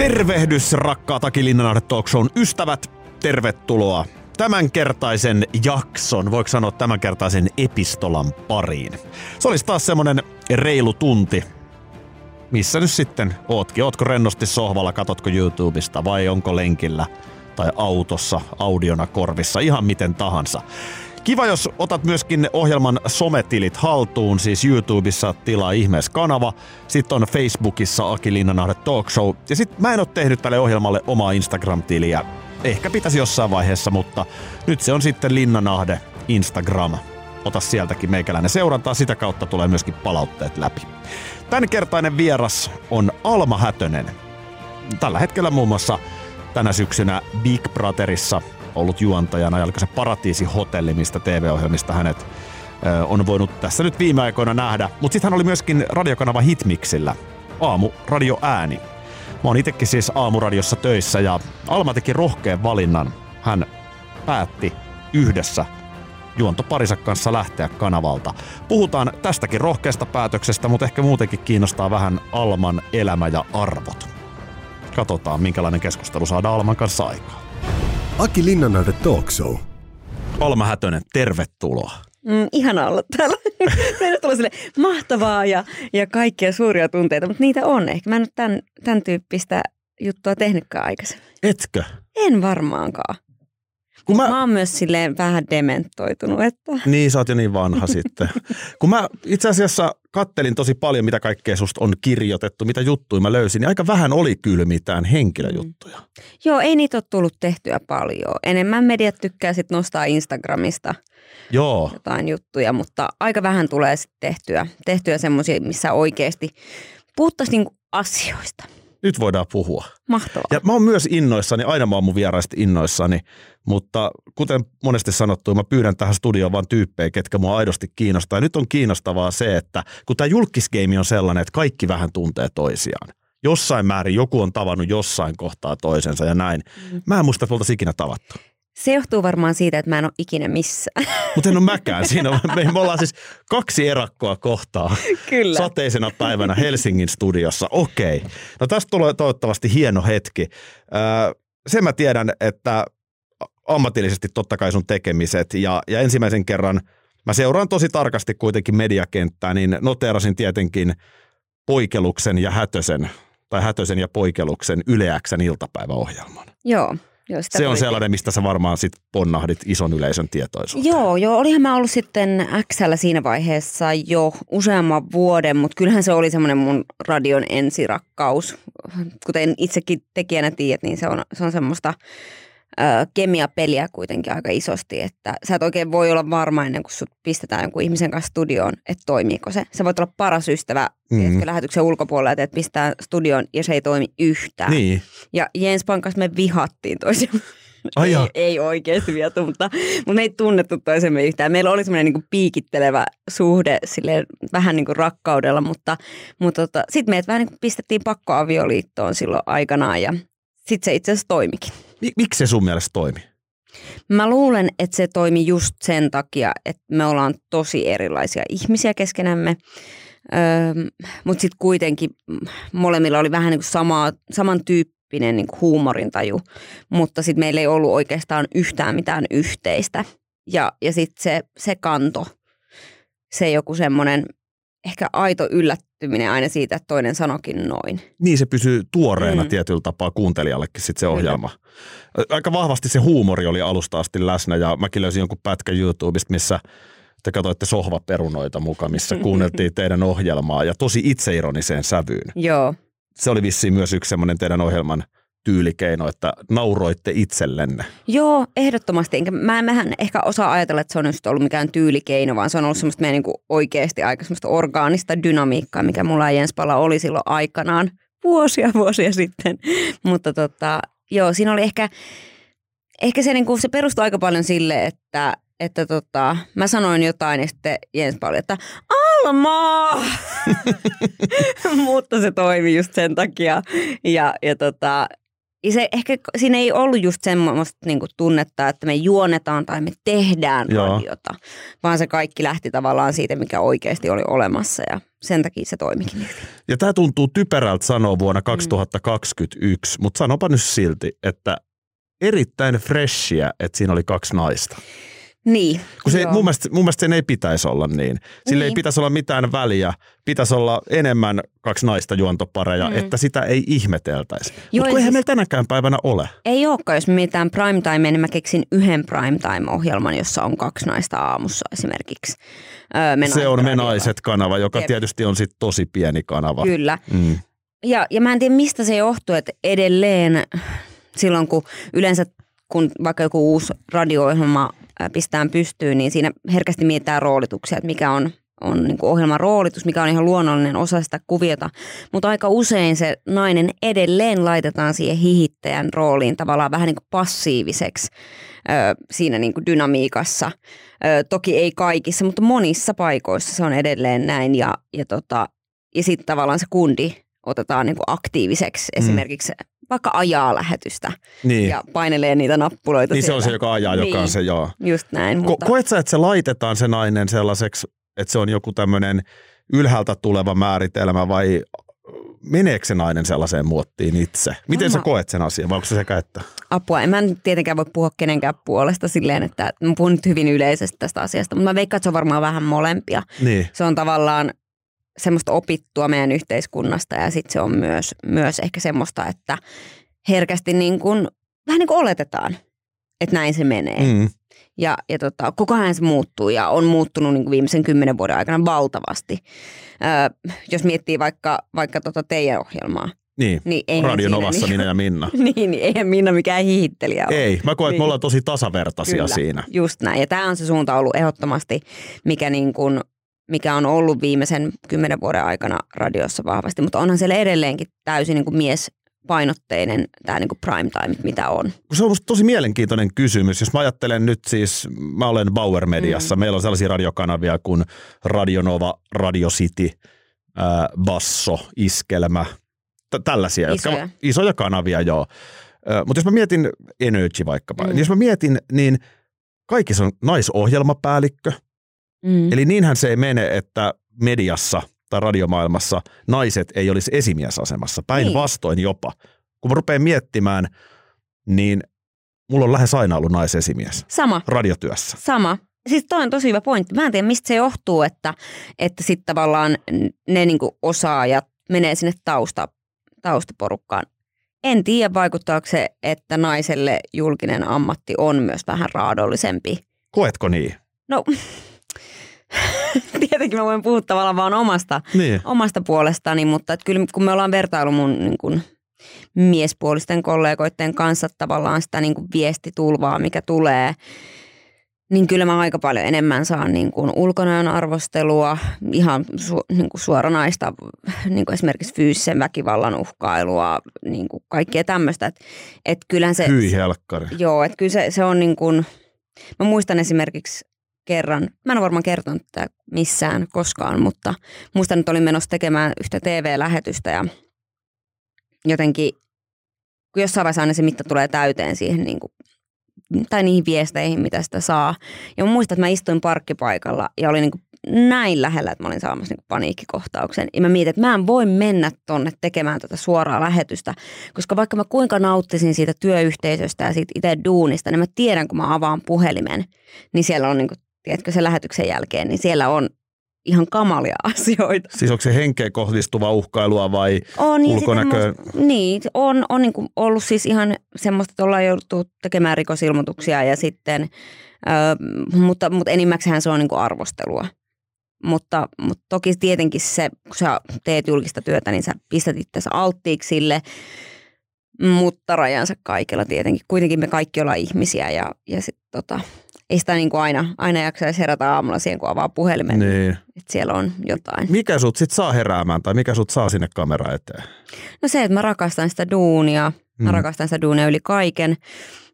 Tervehdys rakkaat Aki Talk ystävät. Tervetuloa tämänkertaisen jakson, voiko sanoa tämänkertaisen epistolan pariin. Se olisi taas semmonen reilu tunti, missä nyt sitten ootkin. Ootko rennosti sohvalla, katotko YouTubesta vai onko lenkillä tai autossa, audiona korvissa, ihan miten tahansa. Kiva, jos otat myöskin ohjelman sometilit haltuun, siis YouTubessa tilaa ihmees kanava, sitten on Facebookissa Aki Linnanahde Talk Show, ja sitten mä en ole tehnyt tälle ohjelmalle omaa Instagram-tiliä. Ehkä pitäisi jossain vaiheessa, mutta nyt se on sitten Linnanahde Instagram. Ota sieltäkin meikäläinen seurantaa, sitä kautta tulee myöskin palautteet läpi. Tämänkertainen vieras on Alma Hätönen. Tällä hetkellä muun muassa tänä syksynä Big Brotherissa ollut juontajana, ja se Paratiisi-hotelli, mistä TV-ohjelmista hänet on voinut tässä nyt viime aikoina nähdä. Mutta sitten hän oli myöskin radiokanava Hitmixillä, aamu radio ääni. Mä oon itekin siis aamuradiossa töissä ja Alma teki rohkean valinnan. Hän päätti yhdessä juontoparinsa kanssa lähteä kanavalta. Puhutaan tästäkin rohkeasta päätöksestä, mutta ehkä muutenkin kiinnostaa vähän Alman elämä ja arvot. Katsotaan, minkälainen keskustelu saadaan Alman kanssa aikaan. Aki Linnanahde Talk Show. Alma Hätönen, tervetuloa. Mm, ihana olla täällä. Meillä tulee sille mahtavaa ja, ja kaikkia suuria tunteita, mutta niitä on. Ehkä mä en ole tämän, tämän tyyppistä juttua tehnytkään aikaisemmin. Etkö? En varmaankaan. Kun mä... mä oon myös silleen vähän dementoitunut. Että... Niin, sä oot jo niin vanha sitten. Kun mä itse asiassa kattelin tosi paljon, mitä kaikkea susta on kirjoitettu, mitä juttuja mä löysin, niin aika vähän oli kyllä mitään henkilöjuttuja. Mm. Joo, ei niitä ole tullut tehtyä paljon. Enemmän mediat tykkää sit nostaa Instagramista Joo. jotain juttuja, mutta aika vähän tulee sitten tehtyä, tehtyä semmoisia, missä oikeasti puhuttaisiin niinku asioista. Nyt voidaan puhua. Mahtavaa. Ja mä oon myös innoissani, aina mä oon mun vieraista innoissani, mutta kuten monesti sanottu, mä pyydän tähän studioon vaan tyyppejä, ketkä mua aidosti kiinnostaa. Ja nyt on kiinnostavaa se, että kun tämä julkisgeimi on sellainen, että kaikki vähän tuntee toisiaan. Jossain määrin joku on tavannut jossain kohtaa toisensa ja näin. Mm. Mä en muista, että ikinä tavattu. Se johtuu varmaan siitä, että mä en ole ikinä missään. Mutta en ole mäkään. Siinä on, me, me ollaan siis kaksi erakkoa kohtaa Kyllä. sateisena päivänä Helsingin studiossa. Okei. No tästä tulee toivottavasti hieno hetki. Öö, sen mä tiedän, että ammatillisesti totta kai sun tekemiset ja, ja ensimmäisen kerran mä seuraan tosi tarkasti kuitenkin mediakenttää, niin noteerasin tietenkin Poikeluksen ja Hätösen tai Hätösen ja Poikeluksen Yleäksän iltapäiväohjelman. Joo. Joo, se on sellainen, mistä sä varmaan sit ponnahdit ison yleisön tietoisuuteen. Joo, joo, olihan mä ollut sitten Xllä siinä vaiheessa jo useamman vuoden, mutta kyllähän se oli semmoinen mun radion ensirakkaus. Kuten itsekin tekijänä tiedät, niin se on, se on semmoista kemiapeliä kuitenkin aika isosti, että sä et oikein voi olla varma ennen kuin sut pistetään jonkun ihmisen kanssa studioon, että toimiiko se. Sä voit olla paras ystävä mm. lähetyksen ulkopuolella, että pistää studioon ja se ei toimi yhtään. Niin. Ja Jens Pankas me vihattiin toisiaan. Ai ei, ei oikeasti vielä, mutta, mutta me ei tunnettu toisemme yhtään. Meillä oli semmoinen niin piikittelevä suhde sille vähän niin kuin rakkaudella, mutta, mutta tota, sitten meidät vähän niin kuin pistettiin pakkoavioliittoon silloin aikanaan ja sitten se itse asiassa toimikin. Miksi se sun mielestä toimi? Mä luulen, että se toimi just sen takia, että me ollaan tosi erilaisia ihmisiä keskenämme. Öö, Mutta sitten kuitenkin molemmilla oli vähän niin kuin sama, samantyyppinen niin kuin huumorintaju, mutta sitten meillä ei ollut oikeastaan yhtään mitään yhteistä. Ja, ja sitten se, se kanto, se joku semmoinen ehkä aito yllättyminen aina siitä, että toinen sanokin noin. Niin, se pysyy tuoreena mm. tietyllä tapaa kuuntelijallekin sitten se ohjelma. Kyllä. Aika vahvasti se huumori oli alusta asti läsnä ja mäkin löysin jonkun pätkän YouTubesta, missä te katsoitte sohvaperunoita mukaan, missä kuunneltiin teidän ohjelmaa ja tosi itseironiseen sävyyn. Joo. Se oli vissiin myös yksi semmoinen teidän ohjelman – tyylikeino, että nauroitte itsellenne? Joo, ehdottomasti. Enkä mä en ehkä osaa ajatella, että se on just ollut mikään tyylikeino, vaan se on ollut semmoista meidän niin oikeasti aika semmoista orgaanista dynamiikkaa, mikä mulla ja Jens Pala oli silloin aikanaan vuosia vuosia sitten. Mutta tota, joo, siinä oli ehkä, ehkä se, niin kuin, se perustui aika paljon sille, että että tota, mä sanoin jotain ja sitten Jens että Alma! Mutta se toimi just sen takia. Ja, ja tota, se ehkä siinä ei ollut just semmoista niinku tunnetta, että me juonetaan tai me tehdään Joo. radiota, vaan se kaikki lähti tavallaan siitä, mikä oikeasti oli olemassa ja sen takia se toimikin. niin hyvin. Ja tämä tuntuu typerältä sanoa vuonna 2021, mutta sanopa nyt silti, että erittäin freshia, että siinä oli kaksi naista. Niin. Kun se, joo. mun, mielestä, mun mielestä sen ei pitäisi olla niin. Sillä ei Niin. pitäisi olla mitään väliä. Pitäisi olla enemmän kaksi naista juontopareja, mm. Että sitä ei ihmeteltäisi. Mutta eihän siis- meillä tänäkään päivänä ole. Ei olekaan, jos mitään primetime, niin mä keksin yhden primetime-ohjelman, jossa on kaksi naista aamussa esimerkiksi. Öö, Se on Me radiolla. Naiset-kanava, joka Jep. tietysti on sit tosi pieni kanava. Kyllä. Mm. Ja, ja mä en tiedä, mistä se johtuu, että edelleen silloin, kun yleensä kun vaikka joku uusi radio-ohjelma pistään pystyyn, niin siinä herkästi mietitään roolituksia, että mikä on, on niin ohjelman roolitus, mikä on ihan luonnollinen osa sitä kuviota. Mutta aika usein se nainen edelleen laitetaan siihen hihittäjän rooliin tavallaan vähän niin kuin passiiviseksi ö, siinä niin kuin dynamiikassa. Ö, toki ei kaikissa, mutta monissa paikoissa se on edelleen näin ja, ja, tota, ja sitten tavallaan se kundi otetaan niin kuin aktiiviseksi Mm. esimerkiksi vaikka ajaa lähetystä Niin, ja painelee niitä nappuloita niin se on siellä. se, joka ajaa, joka on Niin. se joo. Just näin, Ko- mutta koet sä, että se laitetaan se nainen sellaiseksi, että se on joku tämmöinen ylhäältä tuleva määritelmä vai meneekö se nainen sellaiseen muottiin itse? Miten sä Varmaan- koet sen asian vai onko se sekä että? apua. En mä nyt tietenkään voi puhua kenenkään puolesta silleen, että mä puhun nyt hyvin yleisesti tästä asiasta, mutta mä veikkaan, että se on varmaan vähän molempia. Niin. Se on tavallaan semmoista opittua meidän yhteiskunnasta ja sitten se on myös, myös ehkä semmoista, että herkästi niin kuin, vähän niin kuin oletetaan, että näin se menee. Mm. Ja, ja tota, koko ajan se muuttuu ja on muuttunut niin kuin viimeisen kymmenen vuoden aikana valtavasti. Öö, jos miettii vaikka, vaikka tota teidän ohjelmaa, Niin. niin eihän Radio siinä Novassa niin, minä ja Minna. niin, niin eihän Minna mikään hihittelijä ole. Ei, mä koen, että me Niin. ollaan tosi tasavertaisia Kyllä, siinä. Just näin. Ja tämä on se suunta ollut ehdottomasti, mikä, niin kuin, mikä on ollut viimeisen kymmenen vuoden aikana radiossa vahvasti. Mutta onhan siellä edelleenkin täysin niin kuin miespainotteinen tämä niin kuin prime time, mitä on. Se on tosi mielenkiintoinen kysymys. Jos mä ajattelen nyt siis, mä olen Bauer Mediassa, mm. meillä on sellaisia radiokanavia kuin Radio Nova, Radio City, ää, Basso, Iskelmä, t- tällaisia. Isoja. Jotka, isoja kanavia, joo. Mutta jos mä mietin Energy vaikkapa, Mm. niin jos mä mietin, niin kaikissa on naisohjelmapäällikkö. Mm. Eli niinhän se ei mene, että mediassa tai radiomaailmassa naiset ei olisi esimiesasemassa. Päinvastoin jopa. Kun mä rupean miettimään, niin mulla on lähes aina ollut naisesimies Sama. radiotyössä. Sama. Siis toi on tosi hyvä pointti. Mä en tiedä, mistä se johtuu, että, että sitten tavallaan ne niinku osaajat menee sinne tausta, taustaporukkaan. En tiedä, vaikuttaako se, että naiselle julkinen ammatti on myös vähän raadollisempi. Koetko niin? No, tietenkin mä voin puhua tavallaan vaan omasta, Niin. omasta puolestani, mutta et kyllä kun me ollaan vertailu mun niin kun, miespuolisten kollegoiden kanssa tavallaan sitä niin kun viestitulvaa, mikä tulee, niin kyllä mä aika paljon enemmän saan niin kuin ulkonäön arvostelua, ihan su, niin kuin suoranaista niin kuin esimerkiksi fyysisen väkivallan uhkailua, niin kuin kaikkea tämmöistä. Että et kyllähän se, Hyi helkkari. Joo, että kyllä se, se on niin kuin, mä muistan esimerkiksi kerran, mä en ole varmaan kertonut tätä missään koskaan, mutta muistan, että olin menossa tekemään yhtä TV-lähetystä ja jotenkin, kun jossain vaiheessa aina se mitta tulee täyteen siihen niin kuin, tai niihin viesteihin, mitä sitä saa. Ja mä muistan, että mä istuin parkkipaikalla ja olin niin kuin näin lähellä, että mä olin saamassa niin paniikkikohtauksen. Ja mä mietin, että mä en voi mennä tonne tekemään tätä suoraa lähetystä, koska vaikka mä kuinka nauttisin siitä työyhteisöstä ja siitä itse duunista, niin mä tiedän, kun mä avaan puhelimen, niin siellä on, niin kuin, tiedätkö, se lähetyksen jälkeen, niin siellä on ihan kamalia asioita. Siis onko se henkeen kohdistuva uhkailua vai On, ja ulkonäköön? sitten musta- Niin, on, on niin ollut siis ihan semmoista, että ollaan jouduttu tekemään rikosilmoituksia ja sitten, ö, mutta, mutta enimmäkseen se on niin arvostelua. Mutta, mutta toki tietenkin se, kun sä teet julkista työtä, niin sä pistät itsesi alttiiksi sille, mutta rajansa kaikella tietenkin. Kuitenkin me kaikki ollaan ihmisiä ja, ja sit tota, ei sitä niin kuin aina, aina jaksaisi herätä aamulla siihen, kun avaa puhelimen, niin. Että siellä on jotain. Mikä sut sit saa heräämään tai mikä sut saa sinne kamera eteen? No se, että mä rakastan sitä duunia. Mä Mm. rakastan sitä duunia yli kaiken.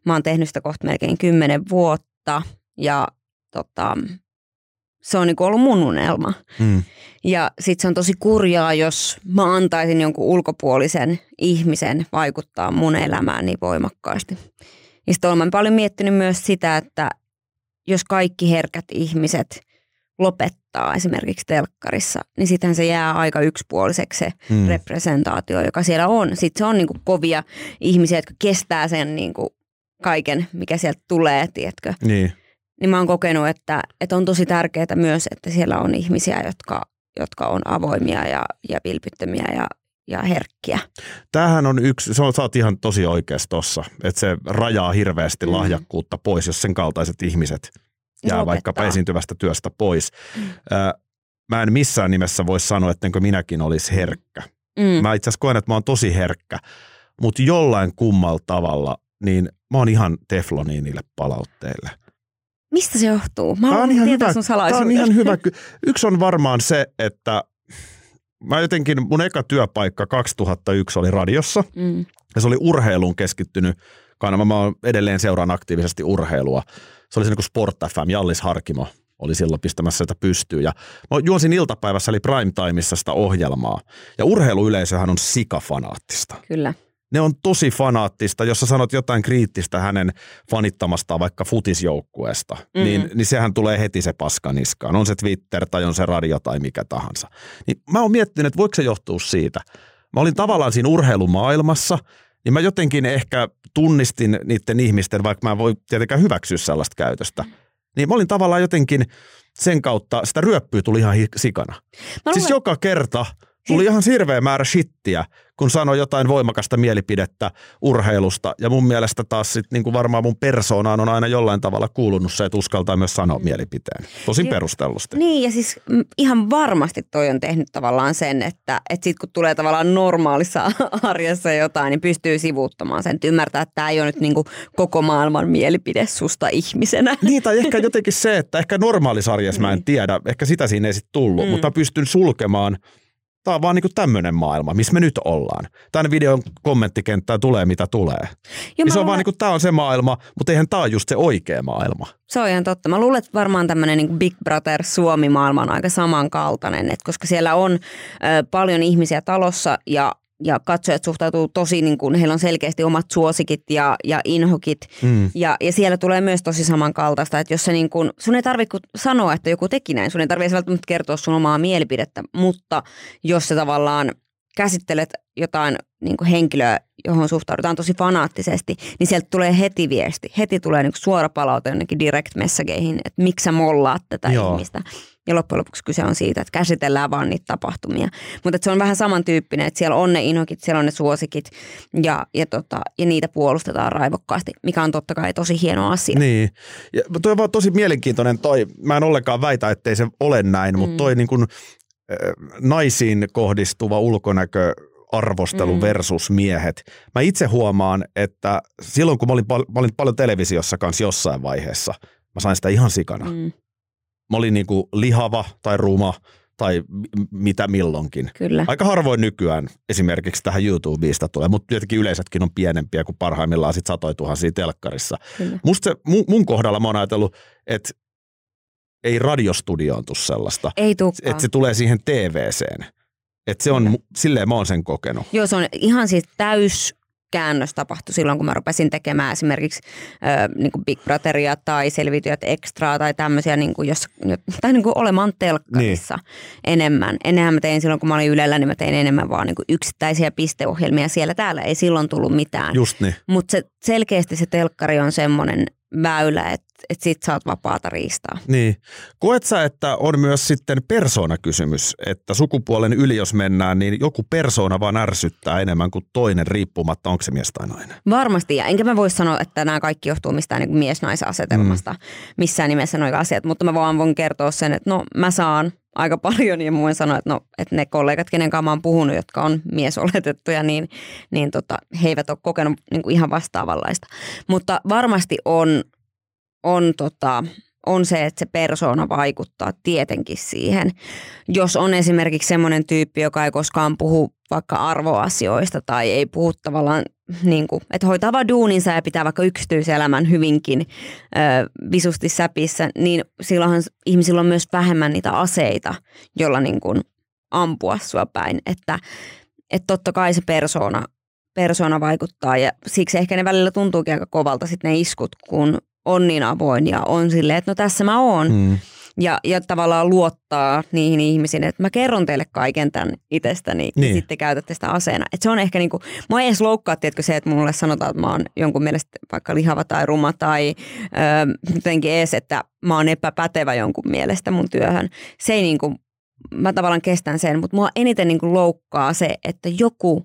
Mä oon tehnyt sitä kohta melkein kymmenen vuotta ja tota, se on niin ollut mun unelma. Mm. Ja sitten se on tosi kurjaa, jos mä antaisin jonkun ulkopuolisen ihmisen vaikuttaa mun elämään niin voimakkaasti. Ja sitten olen paljon miettinyt myös sitä, että jos kaikki herkät ihmiset lopettaa esimerkiksi telkkarissa, niin sittenhän se jää aika yksipuoliseksi se mm. representaatio, joka siellä on. Sitten se on niin kuin kovia ihmisiä, jotka kestää sen niin kuin kaiken, mikä sieltä tulee, tiedätkö? Niin. Niin mä oon kokenut, että, että on tosi tärkeää myös, että siellä on ihmisiä, jotka, jotka on avoimia ja, ja vilpittömiä ja, ja herkkiä. Tämähän on yksi, se on, sä oot ihan tosi oikeassa tossa, että se rajaa hirveästi Mm. lahjakkuutta pois, jos sen kaltaiset ihmiset jää Lopettaa. vaikkapa esiintyvästä työstä pois. Ö, mä en missään nimessä voi sanoa, ettenkö minäkin olisi herkkä. Mm. Mä itse asiassa koen, että mä oon tosi herkkä, mutta jollain kummalla tavalla, niin mä oon ihan tefloni niille palautteille. Mistä se johtuu? Mä haluan tietää hyvä- sun Tämä on salaisuuden. ihan hyvä. Yksi on varmaan se, että mä jotenkin, mun eka työpaikka 2001 oli radiossa Mm. ja se oli urheiluun keskittynyt kanava. Mä edelleen seuraan aktiivisesti urheilua. Se oli se niin kuin Sport FM, Jallis Harkimo oli silloin pistämässä sitä pystyyn. Ja mä juosin iltapäivässä, eli prime timeissa sitä ohjelmaa. Ja urheiluyleisöhän on sikafanaattista. Kyllä. Ne on tosi fanaattista, jos sä sanot jotain kriittistä hänen fanittamastaan vaikka futisjoukkueesta, Mm. niin, niin sehän tulee heti se paska niskaan. On se Twitter tai on se radio tai mikä tahansa. Niin mä oon miettinyt, että voiko se johtua siitä. Mä olin tavallaan siinä urheilumaailmassa, niin mä jotenkin ehkä tunnistin niiden ihmisten, vaikka mä en voi tietenkään hyväksyä sellaista käytöstä. Niin mä olin tavallaan jotenkin sen kautta, sitä ryöppyä tuli ihan sikana. Mä Siis joka kerta tuli ihan hirveä määrä shittiä, kun sanoi jotain voimakasta mielipidettä urheilusta. Ja mun mielestä taas sit niin kuin varmaan mun persoonaan on aina jollain tavalla kuulunut se, että uskaltaa myös sanoa mielipiteen. Tosin Ja- perustellusti. Niin ja siis mm, ihan varmasti toi on tehnyt tavallaan sen, että, että sit kun tulee tavallaan normaalissa arjessa jotain, niin pystyy sivuuttamaan sen. Että ymmärtää, että tämä ei ole nyt niinku koko maailman mielipide susta ihmisenä. Niin, tai ehkä jotenkin se, että ehkä normaalisarjassa mä en tiedä, ehkä sitä siinä ei sitten tullut, Mm. mutta pystyn sulkemaan. Tämä on vaan niin tämmöinen maailma, missä me nyt ollaan. Tämän videon kommenttikenttään tulee mitä tulee. Jo, Niin se on vaan luulen- niin kuin, tämä on se maailma, mutta eihän tämä ole just se oikea maailma. Se on ihan totta. Mä luulen, että varmaan tämmöinen niin Big Brother Suomi-maailma on aika samankaltainen, että koska siellä on ö, paljon ihmisiä talossa ja, ja katsojat suhtautuu tosi, niin kuin, heillä on selkeästi omat suosikit ja, ja inhokit. Mm. Ja, ja siellä tulee myös tosi samankaltaista, että jos se niin kuin, sun ei tarvitse sanoa, että joku teki näin, sun ei tarvitse välttämättä kertoa sun omaa mielipidettä, mutta jos sä tavallaan käsittelet jotain niin kuin henkilöä, johon suhtaudutaan tosi fanaattisesti, niin sieltä tulee heti viesti. Heti tulee niin kuin suora palaute jonnekin direct messageihin, että miksi sä mollaat tätä Joo. ihmistä. Ja loppujen lopuksi kyse on siitä, että käsitellään vaan niitä tapahtumia. Mutta se on vähän samantyyppinen, että siellä on ne inhokit, siellä on ne suosikit ja, ja, tota, ja niitä puolustetaan raivokkaasti, mikä on totta kai tosi hieno asia. Niin. Ja toi on vaan tosi mielenkiintoinen toi. Mä en ollenkaan väitä, ettei se ole näin, mutta Mm. toi niin kuin, äh, naisiin kohdistuva ulkonäkö arvostelu Mm. versus miehet. Mä itse huomaan, että silloin kun mä olin, pal- mä olin paljon televisiossa kanssa jossain vaiheessa, mä sain sitä ihan sikana. Mm. Mä olin niin kuin lihava tai ruma tai mitä milloinkin. kyllä. Aika harvoin nykyään esimerkiksi tähän YouTubesta tulee, mutta tietenkin yleisetkin on pienempiä kuin parhaimmillaan sit satoi tuhansia telkkarissa. kyllä. Musta se, mun, mun kohdalla mä oon ajatellut, että ei radiostudioon tule sellaista, Ei tulekaan. että se tulee siihen TVCen. Että se on, Kyllä. silleen mä oon sen kokenut. Joo, se on ihan siis täys käännös tapahtui silloin, kun mä rupesin tekemään esimerkiksi ö, niin kuin Big Brotheria tai Selviytyjät Extraa tai tämmöisiä, niin kuin jos, tai niin kuin olemaan telkkarissa niin. enemmän. Ennenhän mä tein silloin, kun mä olin Ylellä, niin mä tein enemmän vaan niin kuin yksittäisiä pisteohjelmia siellä täällä. Ei silloin tullut mitään. Just niin. Mutta se, selkeästi se telkkari on semmoinen väylä, että et sit saat vapaata riistaa. Niin. Koet sä, että on myös sitten persoonakysymys, että sukupuolen yli jos mennään, niin joku persoona vaan ärsyttää enemmän kuin toinen riippumatta, onko se mies tai nainen? Varmasti, ja enkä mä voi sanoa, että nämä kaikki johtuu mistään niin mies-naisasetelmasta, mm. missään nimessä noin asiat, mutta mä vaan voin kertoa sen, että no mä saan aika paljon ja voin sanoa, että, no, että ne kollegat, kenen kanssa mä oon puhunut, jotka on miesoletettuja, niin, niin tota, he eivät ole kokenut niin kuin ihan vastaavanlaista. Mutta varmasti on, on tota, on se, että se persoona vaikuttaa tietenkin siihen. Jos on esimerkiksi semmoinen tyyppi, joka ei koskaan puhu vaikka arvoasioista tai ei puhu tavallaan, niin kuin, että hoitaa vaan duuninsa ja pitää vaikka yksityiselämän hyvinkin ö, visusti säpissä, niin silloinhan ihmisillä on myös vähemmän niitä aseita, jolla niin kuin ampua sua päin. Että, että totta kai se persoona, persoona vaikuttaa ja siksi ehkä ne välillä tuntuukin aika kovalta sitten ne iskut, kun on niin avoin ja on silleen, että no tässä mä oon. Mm. Ja, ja tavallaan luottaa niihin ihmisiin, että mä kerron teille kaiken tämän itsestäni niin. ja sitten käytätte sitä aseena. Että se on ehkä niin kuin, mä ei edes loukkaa, tiedätkö, se, että mulle sanotaan, että mä oon jonkun mielestä vaikka lihava tai ruma tai öö, jotenkin edes, että mä oon epäpätevä jonkun mielestä mun työhön. Se ei niin kuin, mä tavallaan kestän sen, mutta mua eniten niin kuin loukkaa se, että joku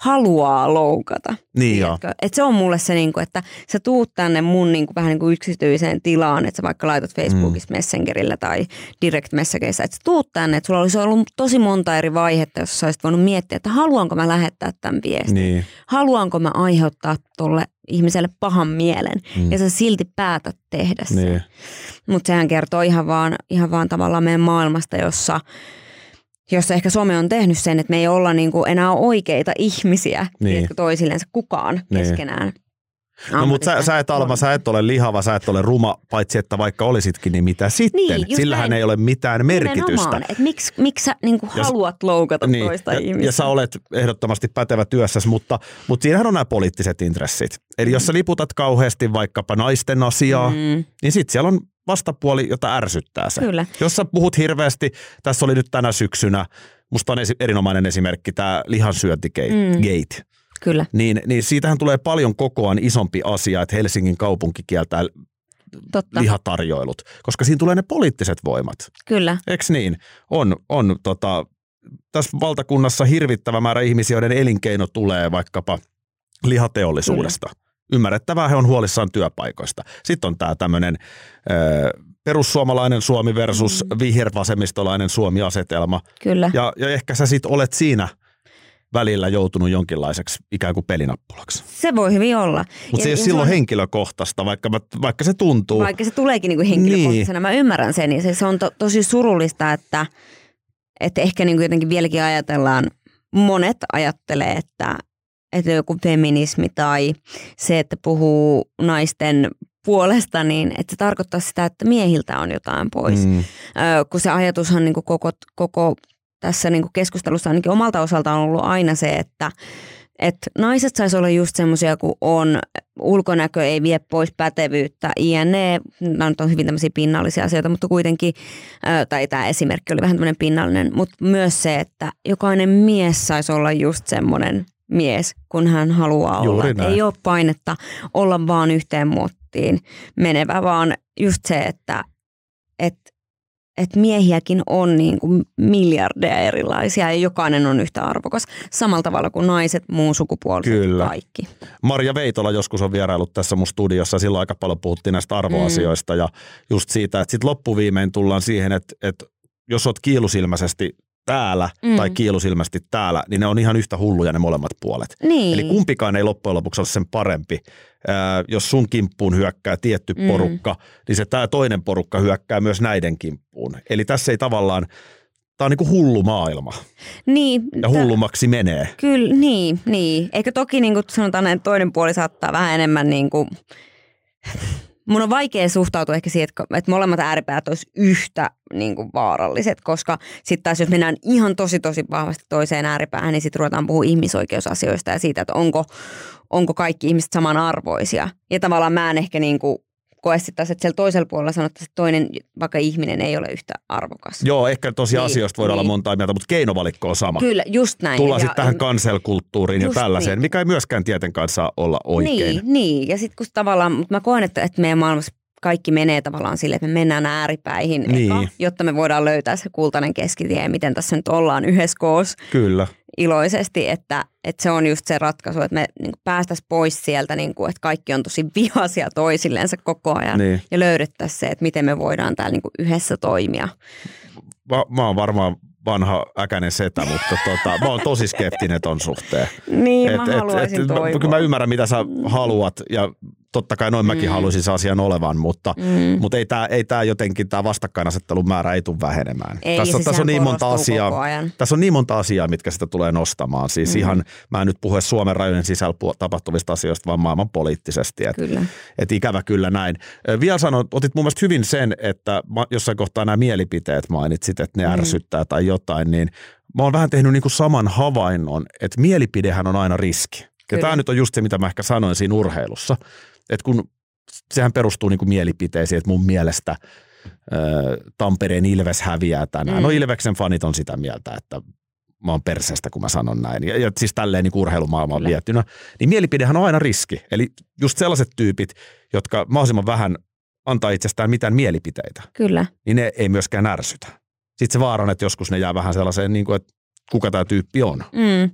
haluaa loukata. Niin joo. Et se on mulle se, niinku, että sä tuut tänne mun niinku, vähän niinku yksityiseen tilaan, että sä vaikka laitat Facebookissa mm. Messengerillä tai Direct Messageissa, että sä tuut tänne, että sulla olisi ollut tosi monta eri vaihetta, jos sä olisit voinut miettiä, että haluanko mä lähettää tämän viestin. Niin. Haluanko mä aiheuttaa tuolle ihmiselle pahan mielen mm. ja sä silti päätät tehdä sen. Niin. Mutta sehän kertoo ihan vaan, ihan vaan tavallaan meidän maailmasta, jossa – jossa ehkä some on tehnyt sen, että me ei olla niin kuin enää oikeita ihmisiä niin. toisillensa kukaan niin. keskenään. No mutta sä, sä et Alma, sä et ole lihava, sä et ole ruma, paitsi että vaikka olisitkin, niin mitä sitten? Niin, Sillähän näin. ei ole mitään merkitystä. Että miksi, miksi sä niin kuin haluat loukata niin, toista ja, ihmistä? Ja sä olet ehdottomasti pätevä työssäsi, mutta, mutta siinähän on nämä poliittiset intressit. Eli mm. jos sä liputat kauheasti vaikkapa naisten asiaa, mm. niin sitten siellä on vastapuoli, jota ärsyttää se. Kyllä. Jos sä puhut hirveästi, tässä oli nyt tänä syksynä, musta on esi- erinomainen esimerkki tämä lihansyöntigate. Mm. Kyllä. Niin, niin siitähän tulee paljon kokoaan isompi asia, että Helsingin kaupunki kieltää Totta. lihatarjoilut, koska siinä tulee ne poliittiset voimat. Kyllä. Eks niin? On, on tota, tässä valtakunnassa hirvittävä määrä ihmisiä, joiden elinkeino tulee vaikkapa lihateollisuudesta. Kyllä ymmärrettävää, he on huolissaan työpaikoista. Sitten on tämä tämmöinen perussuomalainen Suomi versus mm. vihervasemmistolainen Suomi-asetelma. Kyllä. Ja, ja ehkä sä sitten olet siinä välillä joutunut jonkinlaiseksi ikään kuin pelinappulaksi. Se voi hyvin olla. Mutta se ei ole silloin on... henkilökohtaista, vaikka, vaikka se tuntuu. Vaikka se tuleekin niin kuin henkilökohtaisena, niin. mä ymmärrän sen. Ja se, se on to, tosi surullista, että, että ehkä niin kuin jotenkin vieläkin ajatellaan, monet ajattelee, että, että joku feminismi tai se, että puhuu naisten puolesta, niin että se tarkoittaa sitä, että miehiltä on jotain pois. Mm. Ö, kun se ajatushan niin kuin koko, koko tässä niin kuin keskustelussa ainakin omalta osalta on ollut aina se, että että naiset saisi olla just semmoisia kuin on, ulkonäkö ei vie pois pätevyyttä, INE, nämä on hyvin tämmöisiä pinnallisia asioita, mutta kuitenkin, tai tämä esimerkki oli vähän tämmöinen pinnallinen, mutta myös se, että jokainen mies saisi olla just semmoinen mies, kun hän haluaa Juuri olla. Näin. Ei ole painetta olla vaan yhteen muottiin menevä, vaan just se, että et, et miehiäkin on niin kuin miljardeja erilaisia ja jokainen on yhtä arvokas. Samalla tavalla kuin naiset, muun sukupuoliset, Kyllä. kaikki. Marja Veitola joskus on vierailut tässä mun studiossa. Silloin aika paljon puhuttiin näistä arvoasioista mm. ja just siitä, että sitten loppuviimein tullaan siihen, että, että jos olet kiilusilmäisesti täällä mm. tai kiilusilmästi täällä, niin ne on ihan yhtä hulluja ne molemmat puolet. Niin. Eli kumpikaan ei loppujen lopuksi ole sen parempi. Ää, jos sun kimppuun hyökkää tietty mm. porukka, niin se tämä toinen porukka hyökkää myös näiden kimppuun. Eli tässä ei tavallaan, tämä on niin kuin hullu maailma. Niin. Ja hullummaksi menee. Kyllä, niin, niin. Eikö toki niin kuin sanotaan, että toinen puoli saattaa vähän enemmän niin kuin mun on vaikea suhtautua ehkä siihen, että molemmat ääripäät olisi yhtä niin kuin vaaralliset, koska sitten taas jos mennään ihan tosi tosi vahvasti toiseen ääripäähän, niin sitten ruvetaan puhua ihmisoikeusasioista ja siitä, että onko, onko kaikki ihmiset samanarvoisia. Ja tavallaan mä en ehkä niin kuin koe sitten taas, että siellä toisella puolella sanottaisiin, että toinen vaikka ihminen ei ole yhtä arvokas. Joo, ehkä tosi niin, asioista voidaan niin. olla monta mieltä, mutta keinovalikko on sama. Kyllä, just näin. Tullaan sitten tähän kanselkulttuuriin ja tällaiseen, niin. mikä ei myöskään tietenkään saa olla oikein. Niin, niin. ja sitten kun tavallaan, mutta mä koen, että, että meidän maailmassa kaikki menee tavallaan sille, että me mennään ääripäihin, niin. eka, jotta me voidaan löytää se kultainen keskitie, miten tässä nyt ollaan yhdessä koos. Kyllä iloisesti, että, että se on just se ratkaisu, että me niin päästäisiin pois sieltä, niin kuin, että kaikki on tosi vihaisia toisillensa koko ajan niin. ja löydettäisiin se, että miten me voidaan täällä niin kuin yhdessä toimia. Mä, mä oon varmaan vanha äkäinen setä, mutta tota, mä oon tosi skeptinen ton suhteen. Niin, et, mä haluaisin et, et, Kyllä mä ymmärrän, mitä sä haluat ja totta kai noin mäkin Mm. haluaisin se asian olevan, mutta, Mm. mutta ei tämä ei tää jotenkin, tämä vastakkainasettelun määrä ei tule vähenemään. Ei, tässä, se tässä on niin monta asiaa. Tässä on niin monta asiaa, mitkä sitä tulee nostamaan. Siis Mm. ihan, mä en nyt puhu Suomen rajojen sisällä tapahtuvista asioista, vaan maailman poliittisesti. Et, Kyllä. et ikävä kyllä näin. Vielä sanoit, otit mun mielestä hyvin sen, että jossain kohtaa nämä mielipiteet mainitsit, että ne Mm. ärsyttää tai jotain, niin mä oon vähän tehnyt niin kuin saman havainnon, että mielipidehän on aina riski. Ja Kyllä. tämä nyt on just se, mitä mä ehkä sanoin siinä urheilussa, että kun sehän perustuu niin kuin mielipiteisiin, että mun mielestä ö, Tampereen Ilves häviää tänään. Mm. No Ilveksen fanit on sitä mieltä, että mä oon perseestä, kun mä sanon näin. Ja, ja siis tälleen niin urheilumaailmaan Kyllä. vietynä. Niin mielipidehän on aina riski. Eli just sellaiset tyypit, jotka mahdollisimman vähän antaa itsestään mitään mielipiteitä, Kyllä. niin ne ei myöskään ärsytä. Sitten se vaara on, että joskus ne jää vähän sellaiseen, niin kuin, että kuka tämä tyyppi on. Mm.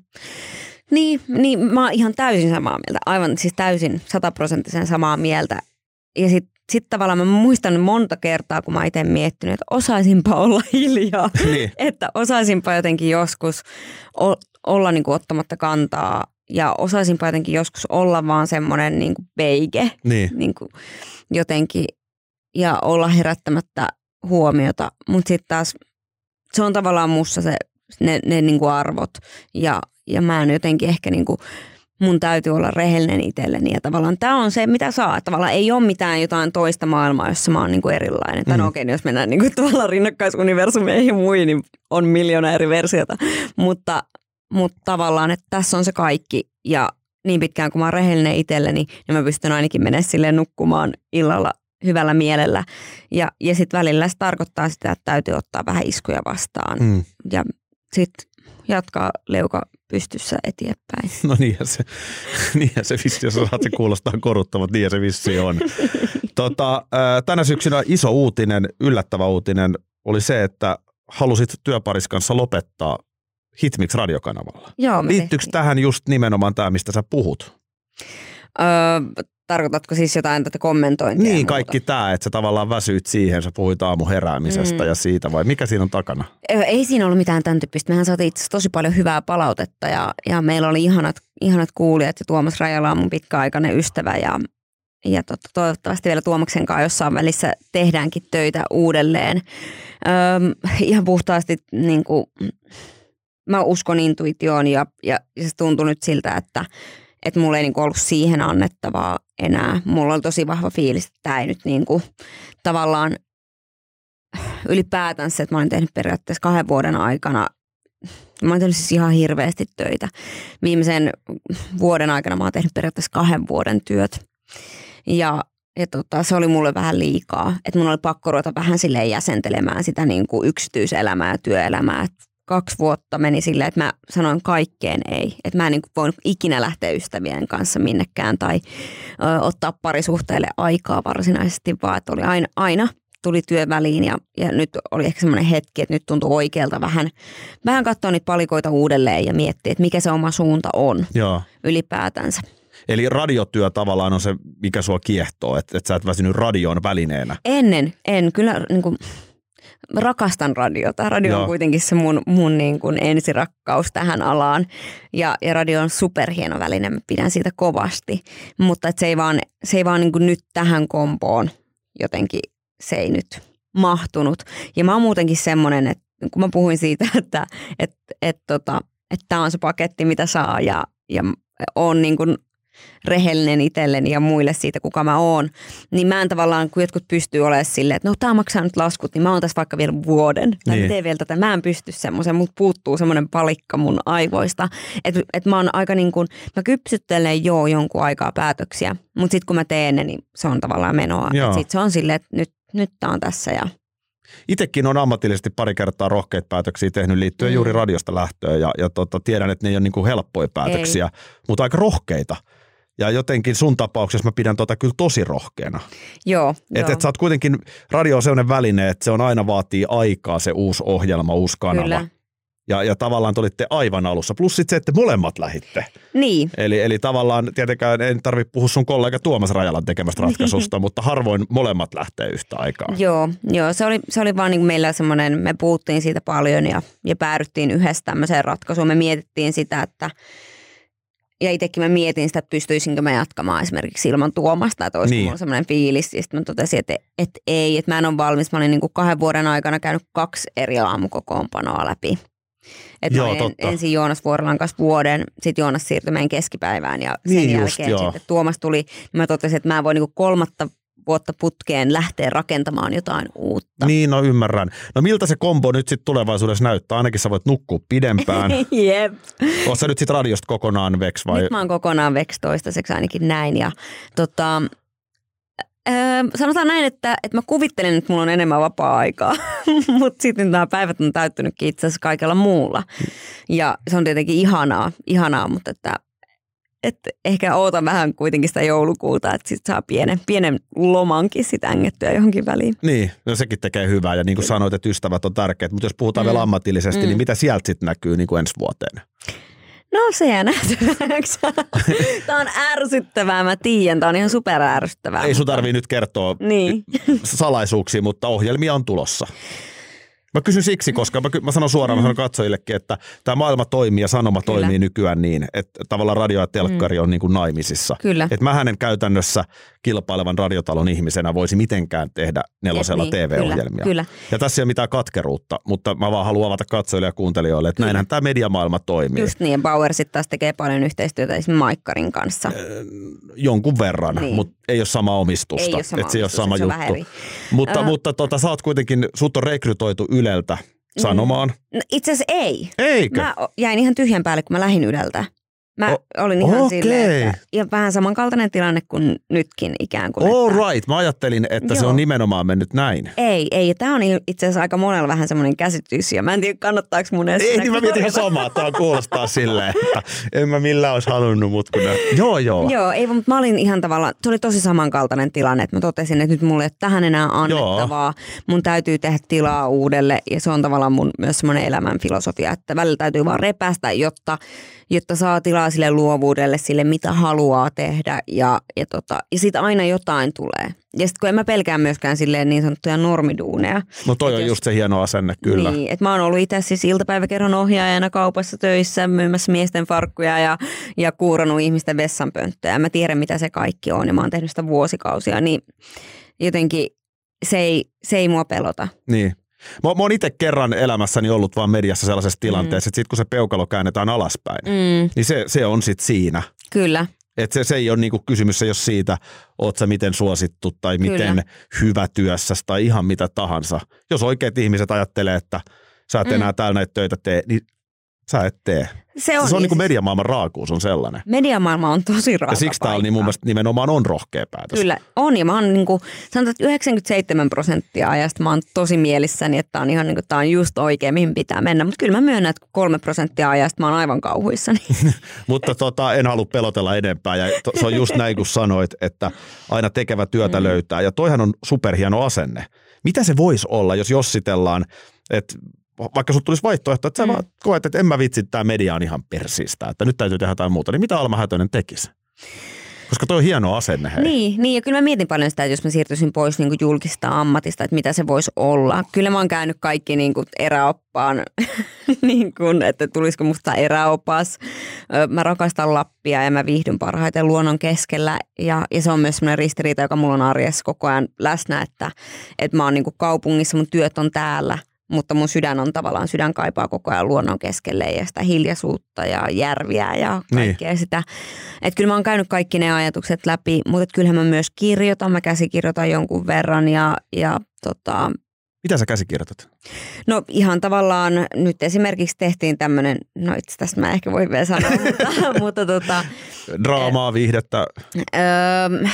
Niin, niin, mä oon ihan täysin samaa mieltä. Aivan siis täysin sataprosenttisen samaa mieltä. Ja sitten sit tavallaan mä muistan monta kertaa, kun mä itse miettinyt, että osaisinpa olla hiljaa. niin. että osaisinpa jotenkin joskus o- olla niin kuin ottamatta kantaa ja osaisinpa jotenkin joskus olla vaan semmoinen niin kuin beige niin. niin kuin jotenkin ja olla herättämättä huomiota. Mutta sitten taas se on tavallaan mussa se, ne, ne niin kuin arvot ja, ja mä en jotenkin ehkä niin kuin, mun täytyy olla rehellinen itselleni ja tavallaan tämä on se, mitä saa. Tavallaan ei ole mitään jotain toista maailmaa, jossa mä oon niin kuin erilainen. Tai Mm. no okei, okay, jos mennään niin kuin tavallaan rinnakkaisuniversumeihin ja muihin, niin on miljoona eri versiota. Mutta, mutta tavallaan, että tässä on se kaikki ja niin pitkään kuin mä oon rehellinen itselleni, niin mä pystyn ainakin menemään silleen nukkumaan illalla hyvällä mielellä. Ja, ja sitten välillä se tarkoittaa sitä, että täytyy ottaa vähän iskuja vastaan Mm. ja sitten jatkaa leuka pystyssä eteenpäin. No niinhän se, niinhän se vissi, jos saat se kuulostaa koruttavat, niinhän se vissi on. Tota, tänä syksynä iso uutinen, yllättävä uutinen oli se, että halusit työparis kanssa lopettaa Hitmix radiokanavalla. Joo, Liittyykö tehtiin. tähän just nimenomaan tämä, mistä sä puhut? Öö, tarkoitatko siis jotain tätä kommentointia? Niin, kaikki tämä, että sä tavallaan väsyit siihen, sä puhuit aamuheräämisestä Mm. ja siitä, vai mikä siinä on takana? Ei siinä ollut mitään tämän tyyppistä. Mehän saatiin itse tosi paljon hyvää palautetta ja, ja meillä oli ihanat, ihanat kuulijat ja Tuomas Rajala on mun pitkäaikainen ystävä ja, ja tot, toivottavasti vielä Tuomaksen kanssa jossain välissä tehdäänkin töitä uudelleen. Öm, ihan puhtaasti niin kuin, mä uskon intuitioon ja, ja, ja se tuntui nyt siltä, että, että mulla ei niin kuin ollut siihen annettavaa enää. Mulla oli tosi vahva fiilis, että tämä ei nyt niin kuin, tavallaan ylipäätänsä, että mä olen tehnyt periaatteessa kahden vuoden aikana, mä olen tehnyt siis ihan hirveästi töitä. Viimeisen vuoden aikana mä oon tehnyt periaatteessa kahden vuoden työt. Ja, ja tota, se oli mulle vähän liikaa, että mun oli pakko ruveta vähän silleen jäsentelemään sitä niin kuin yksityiselämää ja työelämää. Et kaksi vuotta meni silleen, että mä sanoin kaikkeen ei. Että mä en niin kuin voinut ikinä lähteä ystävien kanssa minnekään tai ö, ottaa parisuhteelle aikaa varsinaisesti, vaan että oli aina, aina tuli työ väliin ja, ja nyt oli ehkä semmoinen hetki, että nyt tuntuu oikealta vähän, vähän katsoa niitä palikoita uudelleen ja miettiä, että mikä se oma suunta on Joo. ylipäätänsä. Eli radiotyö tavallaan on se, mikä sua kiehtoo, että, että sä et väsynyt radioon välineenä. Ennen, en kyllä niin kuin, rakastan radiota. Radio Joo. on kuitenkin se mun, mun niin kuin ensirakkaus tähän alaan ja, ja radio on superhieno väline, mä pidän siitä kovasti, mutta et se ei vaan, se ei vaan niin kuin nyt tähän kompoon jotenkin se ei nyt mahtunut. Ja mä oon muutenkin semmoinen, että kun mä puhuin siitä, että et, et, tota, että tämä on se paketti, mitä saa ja, ja on niin kuin rehellinen itselleni ja muille siitä, kuka mä oon, niin mä en tavallaan, kun jotkut pystyy olemaan silleen, että no tää maksaa nyt laskut, niin mä oon tässä vaikka vielä vuoden. Tai Niin. teen vielä tätä. Mä en pysty semmoisen, mut puuttuu semmoinen palikka mun aivoista. Että et mä oon aika niin kuin, mä kypsyttelen joo jonkun aikaa päätöksiä, mutta sitten kun mä teen ne, niin se on tavallaan menoa. Sitten se on silleen, että nyt, nyt tää on tässä ja Itekin on ammatillisesti pari kertaa rohkeita päätöksiä tehnyt liittyen mm. Juuri radiosta lähtöön ja, ja tota, tiedän, että ne ei ole niin kuin helppoja päätöksiä, mutta aika rohkeita. Ja jotenkin sun tapauksessa mä pidän tota kyllä tosi rohkeana. joo. Että et sä oot kuitenkin, radio on sellainen väline, että se on aina vaatii aikaa se uusi ohjelma, uusi kanava. Kyllä. Ja, ja tavallaan te olitte aivan alussa. Plus sitten se, että molemmat lähitte. Niin, Eli, eli tavallaan tietenkään en tarvitse puhua sun kollega Tuomas Rajalan tekemästä ratkaisusta, mutta harvoin molemmat lähtee yhtä aikaa. Joo, joo se, oli, se oli vaan niin meillä semmoinen, me puhuttiin siitä paljon ja, ja päädyttiin yhdessä tämmöiseen ratkaisuun. Me mietittiin sitä, että, ja itsekin mä mietin sitä, että pystyisinkö mä jatkamaan esimerkiksi ilman Tuomasta, että olisiko Niin. mulla semmoinen fiilis. Ja sitten mä totesin, että, että ei, että mä en ole valmis. Mä olin niin kuin kahden vuoden aikana käynyt kaksi eri aamukokoonpanoa läpi. Että Joo, en- totta. ensin Joonas Vuorilan kanssa vuoden, sitten Joonas siirtyi meidän keskipäivään ja sen Niin just, jälkeen joo. sitten Tuomas tuli. Niin mä totesin, että mä en voi niin kuin kolmatta vuotta putkeen lähteä rakentamaan jotain uutta. Niin, no ymmärrän. No miltä se kombo nyt sitten tulevaisuudessa näyttää? Ainakin sä voit nukkua pidempään. Jep. Oot sä nyt sitten radiosta kokonaan veks vai? Nyt mä oon kokonaan veks toistaiseksi ainakin näin. Ja, tota, öö, sanotaan näin, että, että mä kuvittelen, että mulla on enemmän vapaa-aikaa, mutta sitten nämä päivät on täyttynytkin itse asiassa kaikella muulla. Ja se on tietenkin ihanaa, ihanaa mutta että, että ehkä ootan vähän kuitenkin sitä joulukuuta, että sitten saa pienen, pienen lomankin sitä ängettyä johonkin väliin. Niin, no sekin tekee hyvää ja niin kuin sanoit, että ystävät on tärkeät, mutta jos puhutaan Mm. vielä ammatillisesti, Mm. niin mitä sieltä sitten näkyy niin kuin ensi vuoteen? No se jää nähtäväksi. Tämä on ärsyttävää, mä tiedän. Tämä on ihan super ärsyttävää. Ei sun tarvii nyt kertoa Niin. salaisuuksia, mutta ohjelmia on tulossa. Mä kysyn siksi, koska mä, mä sanon suoraan, mä sanon katsojillekin, että tämä maailma toimii ja sanoma Kyllä. toimii nykyään niin, että tavallaan radio ja telkkari on niin kuin naimisissa. Kyllä. Että mä hänen käytännössä kilpailevan radiotalon ihmisenä voisi mitenkään tehdä nelosella Et niin, TV-ohjelmia. Kyllä, kyllä. Ja tässä ei ole mitään katkeruutta, mutta mä vaan haluan avata katsojille ja kuuntelijoille, että näinhän tämä mediamaailma toimii. Just niin, Bauer sitten taas tekee paljon yhteistyötä esimerkiksi Maikkarin kanssa. Jonkun verran, Niin. mutta ei ole sama omistusta. Ei ole sama et se ei ole sama se juttu. Mutta, Ää. mutta tota, sä oot kuitenkin, sut on rekrytoitu Yleltä sanomaan. No, itse asiassa ei. Eikö? Mä jäin ihan tyhjän päälle, kun mä lähdin Yleltä. Mä O- olin ihan okei. silleen, että, ja vähän samankaltainen tilanne kuin nytkin ikään kuin. All että, right, mä ajattelin, että se Joo. on nimenomaan mennyt näin. Ei, ei. Tämä on itse asiassa aika monella vähän semmoinen käsitys, ja mä en tiedä kannattaako mun edes Ei, niin mä mietin ihan samaa. Tämä kuulostaa silleen, että en mä millään olisi halunnut, mutta kun ne... Joo, joo. Joo, ei, mutta mä olin ihan tavallaan, se oli tosi samankaltainen tilanne, että mä totesin, että nyt mulle ei ole tähän enää annettavaa, mun täytyy tehdä tilaa uudelle ja se on tavallaan mun myös semmoinen elämän filosofia, että välillä täytyy vaan repästä, jotta, jotta saa tilaa sille luovuudelle, sille mitä haluaa tehdä ja, ja, tota, ja sitten aina jotain tulee. Ja sitten kun en mä pelkää myöskään silleen niin sanottuja normiduuneja. No toi on jos- just se hieno asenne, kyllä. Niin, että mä oon ollut itse siis iltapäiväkerhon ohjaajana kaupassa töissä, myymässä miesten farkkuja ja, ja kuurannut ihmisten vessanpönttöjä. Mä tiedän, mitä se kaikki on ja mä oon tehnyt sitä vuosikausia, niin jotenkin se ei, se ei mua pelota. Niin. Mä, mä oon itse kerran elämässäni ollut vaan mediassa sellaisessa tilanteessa, että sit kun se peukalo käännetään alaspäin, Mm, niin se, se on sit siinä. kyllä, Et se, se ei ole niinku kysymys, ole siitä, oot sä miten suosittu tai miten Kyllä. hyvä työssäsi tai ihan mitä tahansa. Jos oikeat ihmiset ajattelee, että sä et Mm. enää täällä näitä töitä tee, niin sä et tee. se on. Se on ja niinku siis mediamaailman raakuus on sellainen. Mediamaailma on tosi raaka Ja siksi on niin mun mielestä nimenomaan on rohkea päätös. Kyllä, on. Ja mä oon niinku, sanotaan, että 97 prosenttia ajasta mä oon tosi mielissäni, että on ihan niinku, tää on just oikein, mihin pitää mennä. Mutta kyllä mä myönnän, että kolme prosenttia ajasta mä oon aivan kauhuissani. Mutta tota, en halua pelotella enempää ja to, se on just näin kuin sanoit, että aina tekevä työtä mm. löytää ja toihan on superhieno asenne. Mitä se voisi olla, jos jossitellaan, että vaikka sut tulisi vaihtoehto, että sä Mm. vaan koet, että en mä vitsi, tämä media on ihan persistä, että nyt täytyy tehdä jotain muuta, niin mitä Alma Hätönen tekisi? Koska toi on hieno asenne, hei. Niin, niin, ja kyllä mä mietin paljon sitä, että jos mä siirtyisin pois niin kuin julkista ammatista, että mitä se voisi olla. Kyllä mä oon käynyt kaikki niin kuin eräoppaan, niin kuin, että tulisiko musta eräopas. Mä rakastan Lappia ja mä viihdyn parhaiten luonnon keskellä. Ja, ja se on myös sellainen ristiriita, joka mulla on arjessa koko ajan läsnä, että, että mä oon niin kuin kaupungissa, mun työt on täällä. Mutta mun sydän on tavallaan, sydän kaipaa koko ajan luonnon keskelle ja sitä hiljaisuutta ja järviä ja Niin. kaikkea sitä. Että kyllä mä oon käynyt kaikki ne ajatukset läpi, mutta et kyllähän mä myös kirjoitan, mä käsikirjoitan jonkun verran ja, ja tota, Mitä sä käsikirjoitat? no ihan tavallaan nyt esimerkiksi tehtiin tämmöinen, no itse tästä mä ehkä voin vielä sanoa, mutta, mutta tota, Draamaa, viihdettä. öö,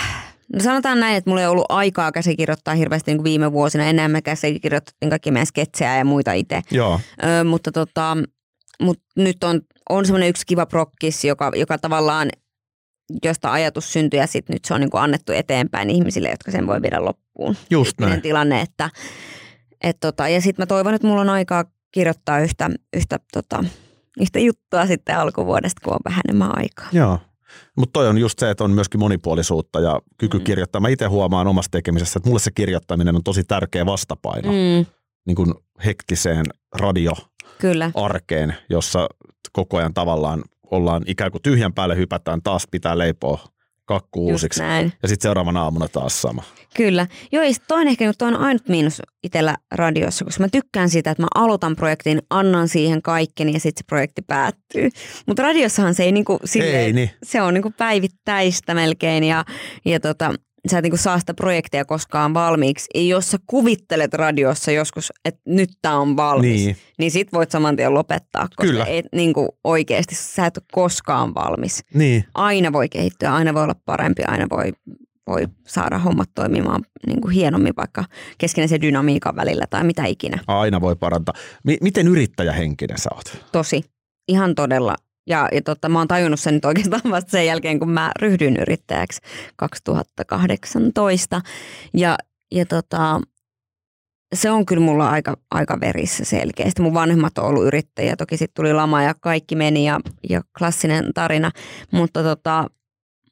no sanotaan näin, että mulla ei ollut aikaa käsikirjoittaa hirveästi niin kuin viime vuosina, enää me käsikirjoitettiin kaikki meidän sketsejä ja muita itse. Joo. Öö, mutta tota, mut nyt on, on semmoinen yksi kiva prokkis, joka, joka tavallaan, josta ajatus syntyi ja sitten nyt se on niinku annettu eteenpäin ihmisille, jotka sen voi viedä loppuun. Just näin. tilanne, että et tota, ja sitten mä toivon, että mulla on aikaa kirjoittaa yhtä, yhtä, tota, yhtä juttua sitten alkuvuodesta, kun on vähän enemmän aikaa. Joo. Mutta toi on just se, että on myöskin monipuolisuutta ja kyky Mm. kirjoittaa. Mä itse huomaan omassa tekemisessä, että mulle se kirjoittaminen on tosi tärkeä vastapaino Mm, niin kuin hektiseen radioarkeen, kyllä. jossa koko ajan tavallaan ollaan ikään kuin tyhjän päälle hypätään, taas pitää leipoa kakku uusiksi. Ja sitten seuraavana aamuna taas sama. Kyllä. Joo, ja toinen ehkä nyt on ainut miinus itsellä radiossa, koska mä tykkään siitä, että mä aloitan projektin, annan siihen kaikkeni ja sitten se projekti päättyy. Mutta radiossahan se ei niinku silleen, Ei niin. se on niinku päivittäistä melkein ja, ja tota, sä et niinku saa sitä projektia koskaan valmiiksi. Jos sä kuvittelet radiossa joskus, että nyt tää on valmis, Niin. niin, niin sit voit saman tien lopettaa, koska Kyllä. Et, niinku oikeasti sä et ole koskaan valmis. Niin. Aina voi kehittyä, aina voi olla parempi, aina voi, voi saada hommat toimimaan niinku hienommin vaikka keskinäisen dynamiikan välillä tai mitä ikinä. Aina voi parantaa. M- miten yrittäjähenkinen sä oot? Tosi, ihan todella. Ja, ja tota, mä oon tajunnut sen nyt oikeastaan vasta sen jälkeen, kun mä ryhdyin yrittäjäksi 2018. Ja, ja tota, se on kyllä mulla aika, aika verissä selkeästi. Mun vanhemmat on ollut yrittäjiä, toki sitten tuli lama ja kaikki meni ja, ja klassinen tarina. Mutta tota,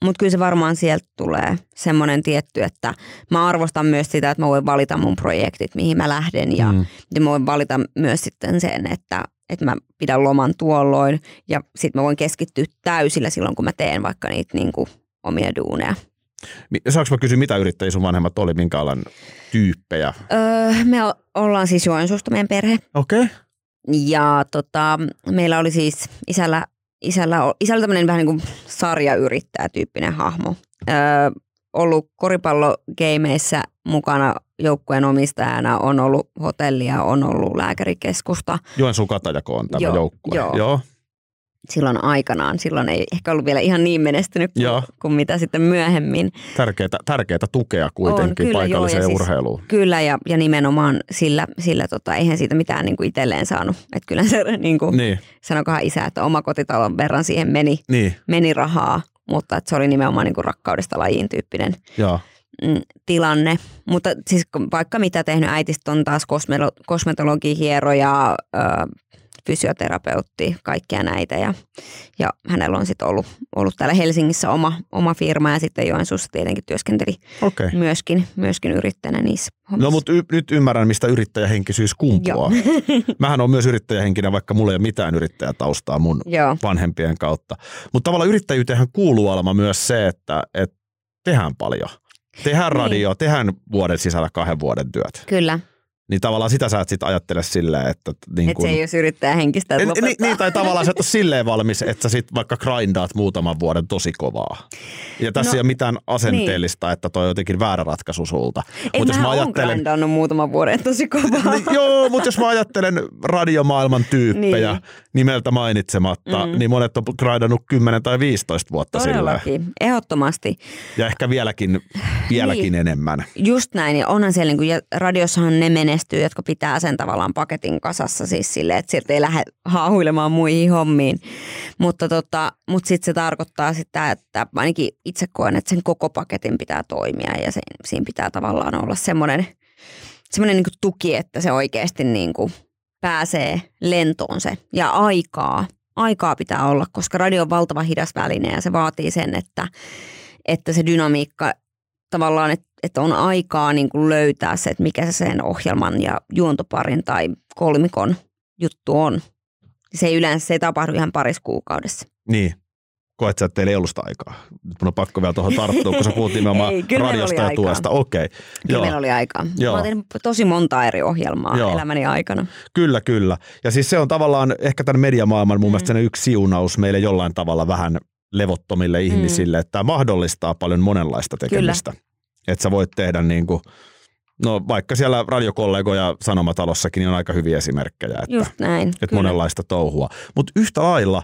mut kyllä se varmaan sieltä tulee semmoinen tietty, että mä arvostan myös sitä, että mä voin valita mun projektit, mihin mä lähden ja, Mm. ja mä voin valita myös sitten sen, että, että mä pidän loman tuolloin ja sitten mä voin keskittyä täysillä silloin, kun mä teen vaikka niitä niin kuin omia duuneja. Saanko mä kysyä, mitä yrittäjiä sun vanhemmat oli, minkä alan tyyppejä? Öö, me ollaan siis Joensuusta meidän perhe Okei. Okay. ja tota, meillä oli siis isällä, isällä, isällä tämmöinen vähän niin kuin sarjayrittäjä tyyppinen hahmo. Öö, ollut koripallogeimeissa mukana joukkueen omistajana, on ollut hotellia, on ollut lääkärikeskusta – Joensuun Katajako on tämä Joo, joukkue. joo. joo. silloin aikanaan. Silloin ei ehkä ollut vielä ihan niin menestynyt kuin, Joo. kuin mitä sitten myöhemmin. Tärkeätä, tärkeätä tukea kuitenkin kyllä, paikalliseen joo, ja siis- urheiluun. Kyllä ja, ja nimenomaan sillä, sillä tota, eihän siitä mitään niin kuin itselleen saanut. Että kyllä se niin kuin, Niin, sanokohan isä, että oma kotitalon verran siihen meni, niin, meni rahaa, mutta että se oli nimenomaan niin kuin rakkaudesta lajiin tyyppinen joo. Mm, tilanne. Mutta siis vaikka mitä tehnyt, äitistä on taas kosmelo- kosmetologi, hieroja, ö, fysioterapeutti, kaikkia näitä. Ja, ja hänellä on sitten ollut, ollut täällä Helsingissä oma, oma firma ja sitten Joensuussa tietenkin työskenteli. Okay. myöskin, myöskin yrittäjänä niissä hommissa. No mutta y- nyt ymmärrän, mistä yrittäjähenkisyys kumpuaa. Mähän on myös yrittäjähenkinen, vaikka mulla ei ole mitään yrittäjätaustaa mun Joo, vanhempien kautta. Mutta tavallaan yrittäjyyteen kuuluu Alma myös se, että, että tehdään paljon. Tehdään Niin. radio, tehdään vuoden sisällä kahden vuoden työt. kyllä. Niin tavallaan sitä sä et sit ajattele silleen, että niin Että se ei olisi yrittäjä henkistä, En- niin, niin, tai tavallaan sä et ole silleen valmis, että sä sit vaikka grindaat muutaman vuoden tosi kovaa. Ja tässä No, ei ole mitään asenteellista, niin. että toi on jotenkin väärä ratkaisu sulta. Ei, Mut jos mä ajattelen, grindannut muutaman vuoden tosi kovaa. niin, joo, mutta jos mä ajattelen radiomaailman tyyppejä Niin. nimeltä mainitsematta, Mm. niin monet on grindannut 10 tai 15 vuotta silleen. Todellakin, ehdottomasti. Ja ehkä vieläkin, vieläkin Niin. enemmän. Just näin, ja onhan siellä, niin kuin, ja radiossahan ne menestyy, jotka pitää sen tavallaan paketin kasassa siis silleen, että sieltä ei lähde haahuilemaan muihin hommiin. Mutta, tota, mutta sitten se tarkoittaa sitä, että ainakin itse koen, että sen koko paketin pitää toimia ja se, siinä pitää tavallaan olla semmoinen, semmoinen niin tuki, että se oikeasti niin kuin pääsee lentoon se ja aikaa. Aikaa pitää olla, koska radio on valtava hidas väline ja se vaatii sen, että, että se dynamiikka tavallaan, että, että on aikaa niin kuin löytää se, että mikä se sen ohjelman ja juontoparin tai kolmikon juttu on. Se ei yleensä se ei tapahdu ihan parissa kuukaudessa. Niin. Koet sä, että teillä ei ollut sitä aikaa? Nyt mun on pakko vielä tuohon tarttua, kun sä puhut nimenomaan Ei, radiosta ja tuesta. Okei. Kyllä Joo. meillä oli aikaa. Joo. Mä oon tosi monta eri ohjelmaa Joo. elämäni aikana. Kyllä, kyllä. Ja siis se on tavallaan ehkä tämän mediamaailman mun Mm. mielestä yksi siunaus meille jollain tavalla vähän levottomille ihmisille, että tämä mahdollistaa paljon monenlaista tekemistä. Että sä voit tehdä niin kuin, no vaikka siellä radiokollegoja Sanomatalossakin niin on aika hyviä esimerkkejä, että, Just näin. että kyllä. monenlaista touhua. Mutta yhtä lailla,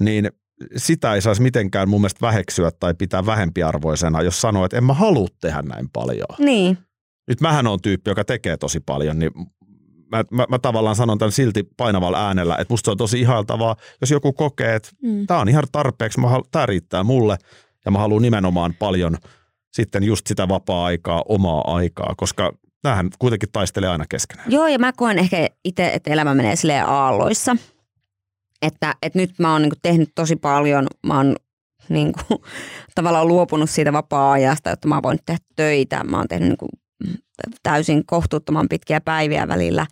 niin sitä ei saisi mitenkään mun mielestä väheksyä tai pitää vähempiarvoisena, jos sanoo, että en mä halua tehdä näin paljon. Niin, Nyt mähän on tyyppi, joka tekee tosi paljon, niin mä, mä, mä tavallaan sanon tämän silti painavalla äänellä, että musta se on tosi ihailtavaa, jos joku kokee, että mm. tämä on ihan tarpeeksi, mä tämä riittää mulle ja mä haluan nimenomaan paljon sitten just sitä vapaa-aikaa, omaa aikaa, koska näähän kuitenkin taistelee aina keskenään. Joo, ja mä koen ehkä itse, että elämä menee silleen aalloissa. Että, että nyt mä oon niin tehnyt tosi paljon, mä oon niin kuin, tavallaan luopunut siitä vapaa-ajasta, että mä voin tehdä töitä. Mä oon tehnyt niin kuin, täysin kohtuuttoman pitkiä päiviä välillä.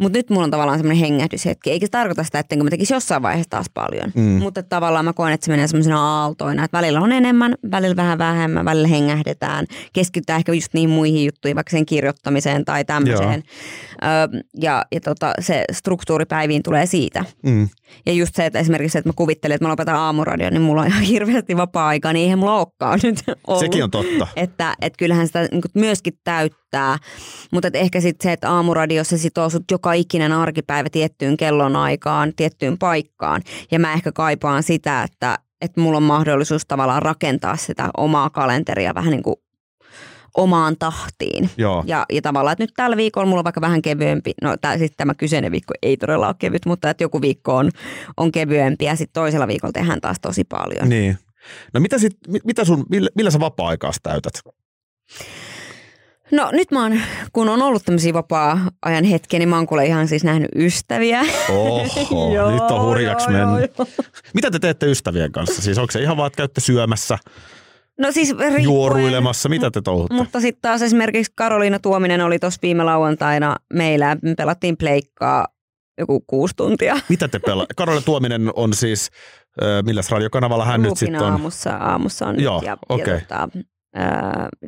Mutta nyt mulla on tavallaan semmoinen hengähdyshetki. Eikä se tarkoita sitä, ettenkö mä tekisi jossain vaiheessa taas paljon. Mm. Mutta tavallaan mä koen, että se menee semmoisena aaltoina. Että välillä on enemmän, välillä vähän vähemmän, välillä hengähdetään. Keskitytään ehkä just niin muihin juttuihin, vaikka sen kirjoittamiseen tai tämmöiseen. Ö, ja ja tota, se struktuuripäiviin tulee siitä. Mm. Ja just se, että esimerkiksi, että mä kuvittelen, että mä lopetan aamuradion, niin mulla on ihan hirveästi vapaa-aikaa, niin eihän mulla olekaan nyt ollut. Sekin on totta. Että, että kyllähän sitä niin myöskin täyttää, mutta ehkä sitten se, että aamuradiossa sitoo sut joka ikinen arkipäivä tiettyyn kellon aikaan, tiettyyn paikkaan. Ja mä ehkä kaipaan sitä, että, että mulla on mahdollisuus tavallaan rakentaa sitä omaa kalenteria vähän niin kuin omaan tahtiin. Joo. Ja, ja tavallaan, että nyt tällä viikolla mulla on vaikka vähän kevyempi, no tää, siis tämä kyseinen viikko ei todella ole kevyt, mutta että joku viikko on, on kevyempi ja sitten toisella viikolla tehdään taas tosi paljon. Niin. No mitä, sit, mitä sun, millä, millä sä vapaa-aikaa täytät? No nyt mä oon, kun on ollut tämmöisiä vapaa-ajan hetkiä, niin mä oon kuule ihan siis nähnyt ystäviä. Oho, Joo, nyt on hurjaksi joo, mennyt. joo, Mitä te teette ystävien kanssa? Siis onko se ihan vaan, että käytte syömässä, No siis riippuen, juoruilemassa? Mitä te touhutte? Mutta sitten taas esimerkiksi Karoliina Tuominen oli tuossa viime lauantaina meillä. Me pelattiin pleikkaa joku kuusi tuntia. Mitä te pelaa? Karole Tuominen on siis, äh, milläs radiokanavalla hän nyt Lupina sitten on? aamussa, aamussa on Joo, nyt ja, okei. ja tota,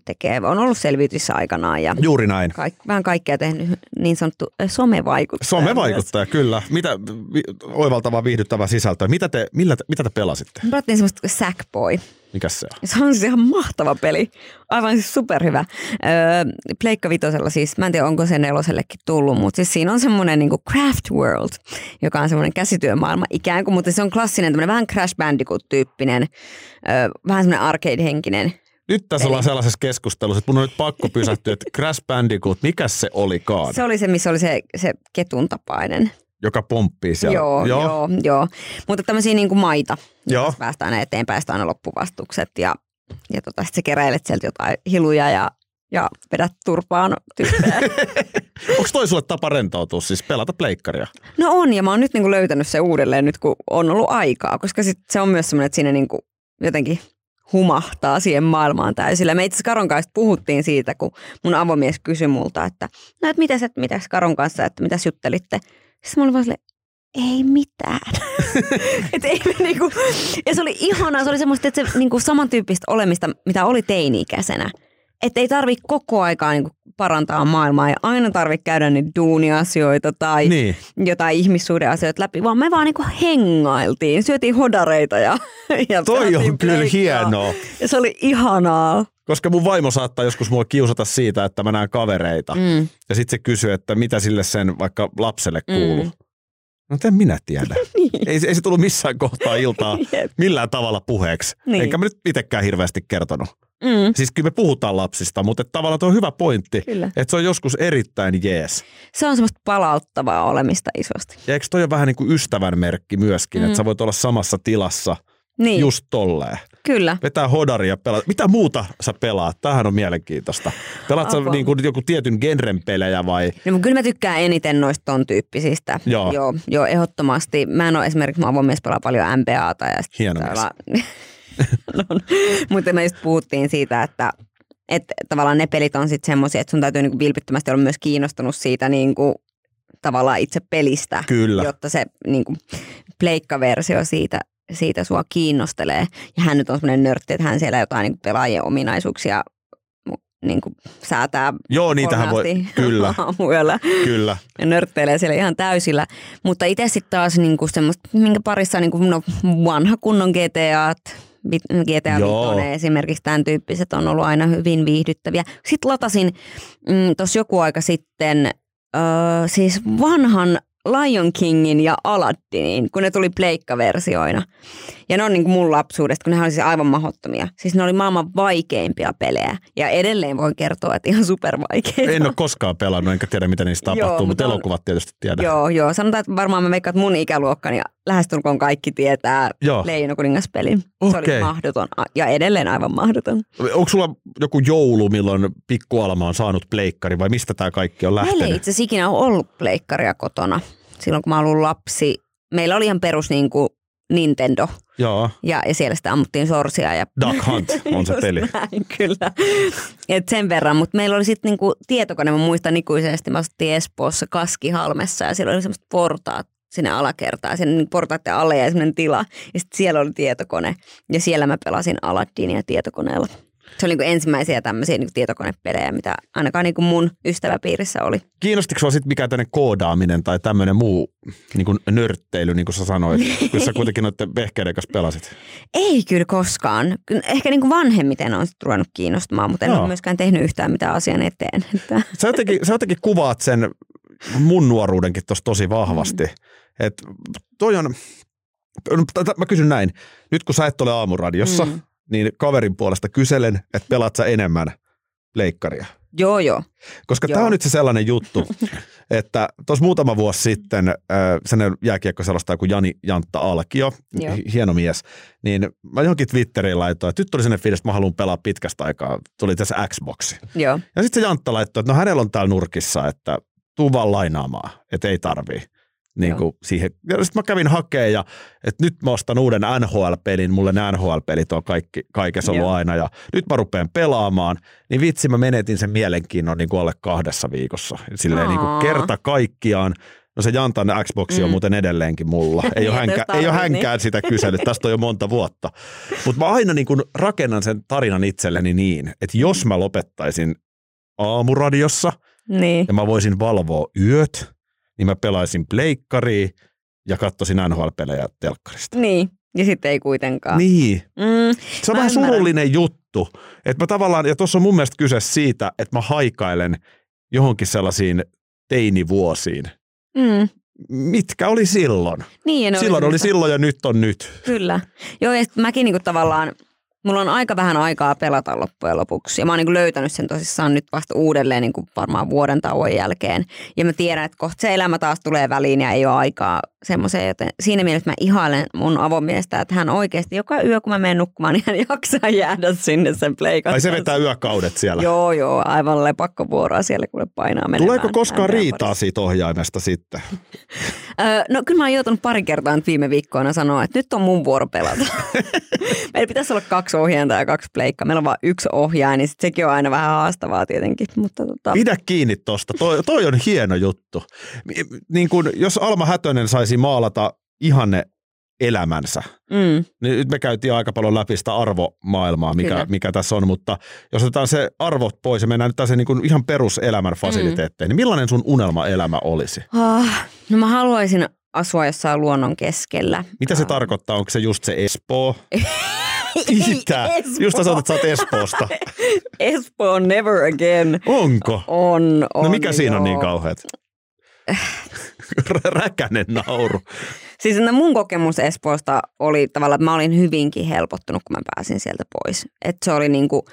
tekee, on ollut selviytyissä aikanaan ja Juuri näin. kaik, vähän kaikkea tehnyt niin sanottu somevaikuttaja. Some myös. kyllä. Mitä vi, oivaltavaa, viihdyttävää sisältöä. Mitä te, millä te, mitä te pelasitte? Me pelattiin semmoista kuin Sackboy. Mikäs se on? Se on siis ihan mahtava peli. Aivan siis superhyvä. Öö, Pleikka Vitosella siis, mä en tiedä onko se nelosellekin tullut, mutta siis siinä on semmoinen niinku Craft World, joka on semmoinen käsityömaailma ikään kuin, mutta se on klassinen tämmöinen vähän Crash Bandicoot-tyyppinen, öö, vähän semmoinen arcade-henkinen. Nyt tässä ollaan sellaisessa keskustelussa, että mun on nyt pakko pysähtyä, että Crash Bandicoot, mikä se olikaan, Se oli se, missä oli se, se ketun tapainen. joka pomppii siellä? Joo, joo, joo, joo. Mutta tämmöisiä niin kuin maita, Joo. päästään aina eteenpäin, sitten aina loppuvastukset ja, ja tota, sitten sä keräilet sieltä jotain hiluja ja, ja vedät turpaan tyyppejä. Onko toi sulle tapa rentoutua, siis pelata pleikkaria? No on, ja mä oon nyt niinku löytänyt se uudelleen nyt, kun on ollut aikaa, koska sit se on myös semmoinen, että siinä niinku jotenkin humahtaa siihen maailmaan täysillä. Me itse Karon kanssa puhuttiin siitä, kun mun avomies kysyi multa, että no, et mitäs, et, mitäs Karon kanssa, että mitäs juttelitte. Sitten mä olin vaan silleen, ei mitään. et ei me niinku, ja se oli ihanaa, se oli semmoista, että se niinku samantyyppistä olemista, mitä oli teini-ikäisenä. Että ei tarvi koko aikaa niinku parantaa maailmaa ja aina tarvi käydä niitä duuniasioita tai Niin. jotain ihmissuhdeasioita läpi, vaan me vaan niinku hengailtiin, syötiin hodareita ja, ja Toi on kyllä hienoa. Ja se oli ihanaa. Koska mun vaimo saattaa joskus mua kiusata siitä, että mä näen kavereita. Mm. Ja sitten se kysyy, että mitä sille sen vaikka lapselle kuuluu. Mm. No en minä tiedä. Niin. ei, se- ei se tullut missään kohtaa iltaa millään tavalla puheeksi. Niin. Enkä mä nyt itsekään hirveästi kertonut. Mm. Siis kyllä me puhutaan lapsista, mutta tavallaan tuo on hyvä pointti. Kyllä. Että se on joskus erittäin jees. Se on semmoista palauttavaa olemista isosti. Ja eikö toi ole vähän niin kuin ystävän merkki myöskin, Mm. että sä voit olla samassa tilassa Niin, just tolleen. kyllä. Vetää hodari ja pelaa. Mitä muuta sä pelaat? Tämähän on mielenkiintoista. Pelaat sä niin kuin joku tietyn genren pelejä vai? No, mutta kyllä mä tykkään eniten noista ton tyyppisistä. Joo. joo. Joo, ehdottomasti. Mä en ole esimerkiksi, mun avomies pelaa paljon MPAta. Ja sit Hieno mutta me just puhuttiin siitä, että että tavallaan ne pelit on sitten semmoisia, että sun täytyy niinku vilpittömästi olla myös kiinnostunut siitä niinku, tavallaan itse pelistä, Kyllä. jotta se niinku, pleikkaversio siitä, siitä sua kiinnostelee. Ja hän nyt on semmoinen nörtti, että hän siellä jotain niinku pelaajien ominaisuuksia mu- niinku, säätää Joo, niitähän voi. Kyllä, aamuyöllä kyllä. ja nörtteilee siellä ihan täysillä. Mutta itse sitten taas niinku semmoista, minkä parissa on niinku, no, vanha kunnon GTA, GTA Joo. 5 esimerkiksi tämän tyyppiset on ollut aina hyvin viihdyttäviä. Sitten latasin mm, tuossa joku aika sitten öö, siis vanhan Lion Kingin ja Aladdinin, kun ne tuli pleikkaversioina. Ja ne on niin kuin mun lapsuudesta, kun ne oli siis aivan mahdottomia. Siis ne oli maailman vaikeimpia pelejä. Ja edelleen voin kertoa, että ihan supervaikeita. En ole koskaan pelannut, enkä tiedä mitä niistä Joo, tapahtuu, mutta mutta on- elokuvat tietysti tiedän. Joo, joo. Sanotaan, että varmaan mä veikkaan, että mun ikäluokkani ja lähestulkoon kaikki tietää Joo. Leijona kuningaspelin. Se oli mahdoton ja edelleen aivan mahdoton. Onko sulla joku joulu, milloin pikkualma on saanut pleikkari vai mistä tämä kaikki on Meillä ei lähtenyt? itse asiassa ikinä ole ollut pleikkaria kotona. Silloin kun mä olin lapsi, meillä oli ihan perus niin kuin Nintendo. Joo, ja, ja siellä sitten ammuttiin sorsia. Ja Duck Hunt on se peli. Näin, kyllä. Et sen verran, mutta meillä oli sitten niinku tietokone, mä muistan ikuisesti, me asuttiin Espoossa Kaskihalmessa ja siellä oli semmoiset portaat sinne alakertaan, sinne niinku portaiden alle ja semmoinen tila. Ja sitten siellä oli tietokone ja siellä mä pelasin Aladdinia tietokoneella. Se oli niinku ensimmäisiä tämmöisiä niinku tietokonepelejä, mitä ainakaan niinku mun ystäväpiirissä oli. Kiinnostiko sinua sitten mikään tämmöinen koodaaminen tai tämmöinen muu niin kuin nörtteily, niin kuin sä sanoit, kun sä kuitenkin noiden vehkeiden kanssa pelasit? Ei kyllä koskaan. Ehkä niinku vanhemmiten on sit ruvennut kiinnostamaan, mutta en Joo. ole myöskään tehnyt yhtään mitään asian eteen. Että, Sä jotenkin, sä jotenkin kuvaat sen mun nuoruudenkin tuossa tosi vahvasti. Et toi on, no, mä kysyn näin, nyt kun sä et ole aamuradiossa, Mm. Niin kaverin puolesta kyselen, että pelaat sä enemmän leikkaria. joo, joo. Koska tämä on nyt se sellainen juttu, että tuossa muutama vuosi sitten äh, sellainen jääkiekko sellaista kuin Jani Jantta Alkio, Joo. hi- hieno mies, niin mä johonkin Twitteriin laitoin, että nyt tuli sellainen fiilis, että mä haluan pelaa pitkästä aikaa, tuli tässä Xboxi. joo. Ja sitten se Jantta laittoi, että no hänellä on täällä nurkissa, että tuu vaan lainaamaan, että ei tarvii. Niin kuin siihen. Ja sitten mä kävin hakemaan ja että nyt mä ostan uuden NHL-pelin, mulle ne NHL-pelit on kaikki, kaikessa ollut Joo. aina ja nyt mä rupean pelaamaan, niin vitsi mä menetin sen mielenkiinnon niin kuin alle kahdessa viikossa. Silleen niin kuin kerta kaikkiaan. No se Jantan Xbox on Mm. muuten edelleenkin mulla. Ei ole, Niin, hänkä, ei ole tarvit, hänkään sitä kysellyt, tästä on jo monta vuotta. Mutta mä aina niin kuin rakennan sen tarinan itselleni niin, että jos mä lopettaisin aamuradiossa Niin. ja mä voisin valvoa yöt, niin mä pelaisin pleikkaria ja katsoisin NHL-pelejä telkkarista. Niin. Ja sitten ei kuitenkaan. Niin. Mm, Se on vähän surullinen juttu. Että mä tavallaan, ja tuossa on mun mielestä kyse siitä, että mä haikailen johonkin sellaisiin teinivuosiin. mm. Mitkä oli silloin? Niin, silloin oli semmoista- silloin ja nyt on nyt. Kyllä. Joo, ja mäkin niinku tavallaan, mulla on aika vähän aikaa pelata loppujen lopuksi. Ja mä oon niinku löytänyt sen tosissaan nyt vasta uudelleen niinku varmaan vuoden tauon jälkeen. Ja mä tiedän, että kohta se elämä taas tulee väliin ja ei ole aikaa semmoiseen. Joten siinä mielessä mä ihailen mun avomiestä, että hän oikeasti joka yö, kun mä menen nukkumaan, niin hän jaksaa jäädä sinne sen pleikan Tai se vetää yökaudet siellä. Joo, joo, aivan lepakkovuoroa siellä, kun painaa menemään. Tuleeko koskaan riitaa parissa. siitä ohjaimesta sitten? No kyllä mä oon joutunut pari kertaa viime viikkoina sanoa, että nyt on mun vuoro pelata. Meillä pitäisi olla kaksi ohjainta ja kaksi pleikkaa. Meillä on vain yksi ohjaaja, niin sit sekin on aina vähän haastavaa tietenkin. Mutta tota, Pidä kiinni tosta. Toi, toi on hieno juttu. Niin kun, jos Alma Hätönen saisi maalata ihanne elämänsä, mm, niin nyt me käytiin aika paljon läpi sitä arvomaailmaa, mikä, Kyllä. mikä tässä on, mutta jos otetaan se arvot pois ja mennään nyt tässä niin ihan peruselämän fasiliteetteihin, niin millainen sun unelmaelämä olisi? ah, no mä haluaisin asua jossain luonnon keskellä. Mitä se Ah. tarkoittaa? Onko se just se Espoo? Mitä? Espoo. Just sä sanot, että sä oot Espoosta. Espoo never again. Onko? On, on No mikä siinä on joo. niin kauheat? Räkänen nauru. Siis no mun kokemus Espoosta oli tavallaan, että mä olin hyvinkin helpottunut, kun mä pääsin sieltä pois. Että se oli niinku,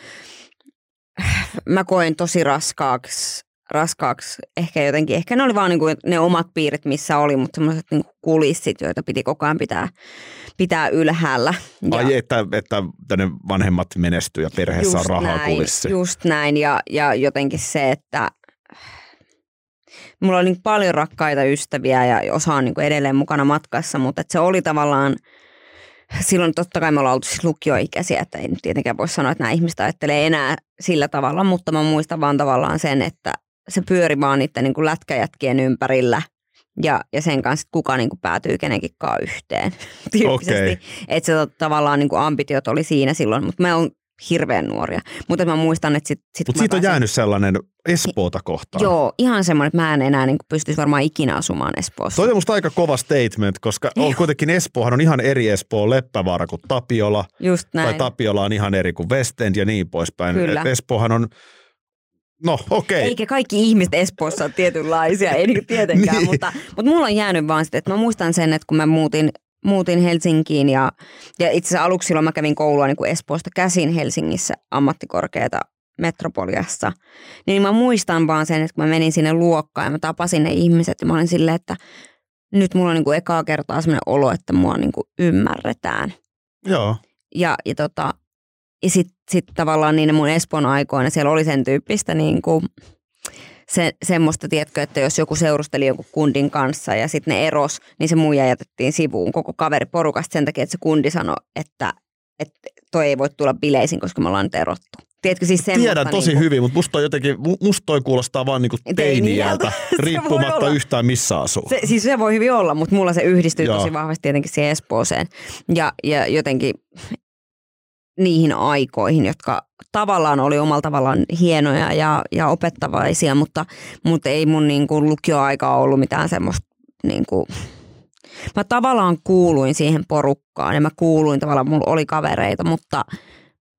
mä koin tosi raskaaksi, raskaaksi ehkä jotenkin, ehkä ne oli vaan niinku ne omat piirit, missä oli, mutta semmoiset niinku kulissit, joita piti koko ajan pitää, pitää ylhäällä. Ja Ai että, että tänne vanhemmat menestyy ja perheessä on rahaa näin, kulissi. Just näin ja, ja jotenkin se, että mulla oli niin paljon rakkaita ystäviä ja osa on niin kuin edelleen mukana matkassa, mutta että se oli tavallaan, silloin totta kai me ollaan oltu siis lukioikäisiä, että ei nyt tietenkään voi sanoa, että nämä ihmiset ajattelee enää sillä tavalla, mutta mä muistan vaan tavallaan sen, että se pyöri vaan niiden niin kuin lätkäjätkien ympärillä ja, ja sen kanssa, että kuka niin kuin päätyy kenenkinkaan yhteen tyyppisesti. Okei. Että se tavallaan niin kuin ambitiot oli siinä silloin, mutta me on hirveän nuoria. Mutta mä muistan, että sit, sit Mutta siitä on pääsin- jäänyt sellainen Espoota kohtaan. Joo, ihan semmoinen, että mä en enää niin pystyisi varmaan ikinä asumaan Espoossa. Toi on musta aika kova statement, koska on kuitenkin Espoohan on ihan eri Espoo Leppävaara kuin Tapiola. Just näin. Tai Tapiola on ihan eri kuin West End ja niin poispäin. Kyllä. Espoohan on, no okei. Eikä kaikki ihmiset Espoossa ole tietynlaisia, ei niinku tietenkään, Niin. mutta, mutta mulla on jäänyt vaan sitten, että mä muistan sen, että kun mä muutin, muutin Helsinkiin ja, ja itse asiassa aluksi silloin mä kävin koulua niin kuin Espoosta käsin Helsingissä ammattikorkeata metropoliassa, niin mä muistan vaan sen, että kun mä menin sinne luokkaan ja mä tapasin ne ihmiset ja mä olin silleen, että nyt mulla on niin kuin ekaa kertaa sellainen olo, että mua niin kuin ymmärretään. Joo. Ja, ja, tota, ja sitten sit tavallaan niin mun Espoon aikoina siellä oli sen tyyppistä niin kuin se, semmoista, tiedätkö, että jos joku seurusteli jonkun kundin kanssa ja sitten ne eros, niin se muija jätettiin sivuun koko kaveriporukasta sen takia, että se kundi sanoi, että, että toi ei voi tulla bileisiin, koska me ollaan nyt erottu. Tiedätkö siis Tiedän tosi niinku, hyvin, mutta musta toi jotenkin, musta toi kuulostaa vaan niinku teiniältä, Se voi riippumatta yhtään missä asuu. Se, siis se voi hyvin olla, mutta mulla se yhdistyy Joo. tosi vahvasti tietenkin siihen Espooseen. Ja, ja jotenkin niihin aikoihin, jotka tavallaan oli omalla tavallaan hienoja ja, ja opettavaisia, mutta, mutta ei mun niin kuin lukioaikaa ollut mitään semmoista niin kuin, mä tavallaan kuuluin siihen porukkaan ja mä kuuluin tavallaan, mulla oli kavereita, mutta,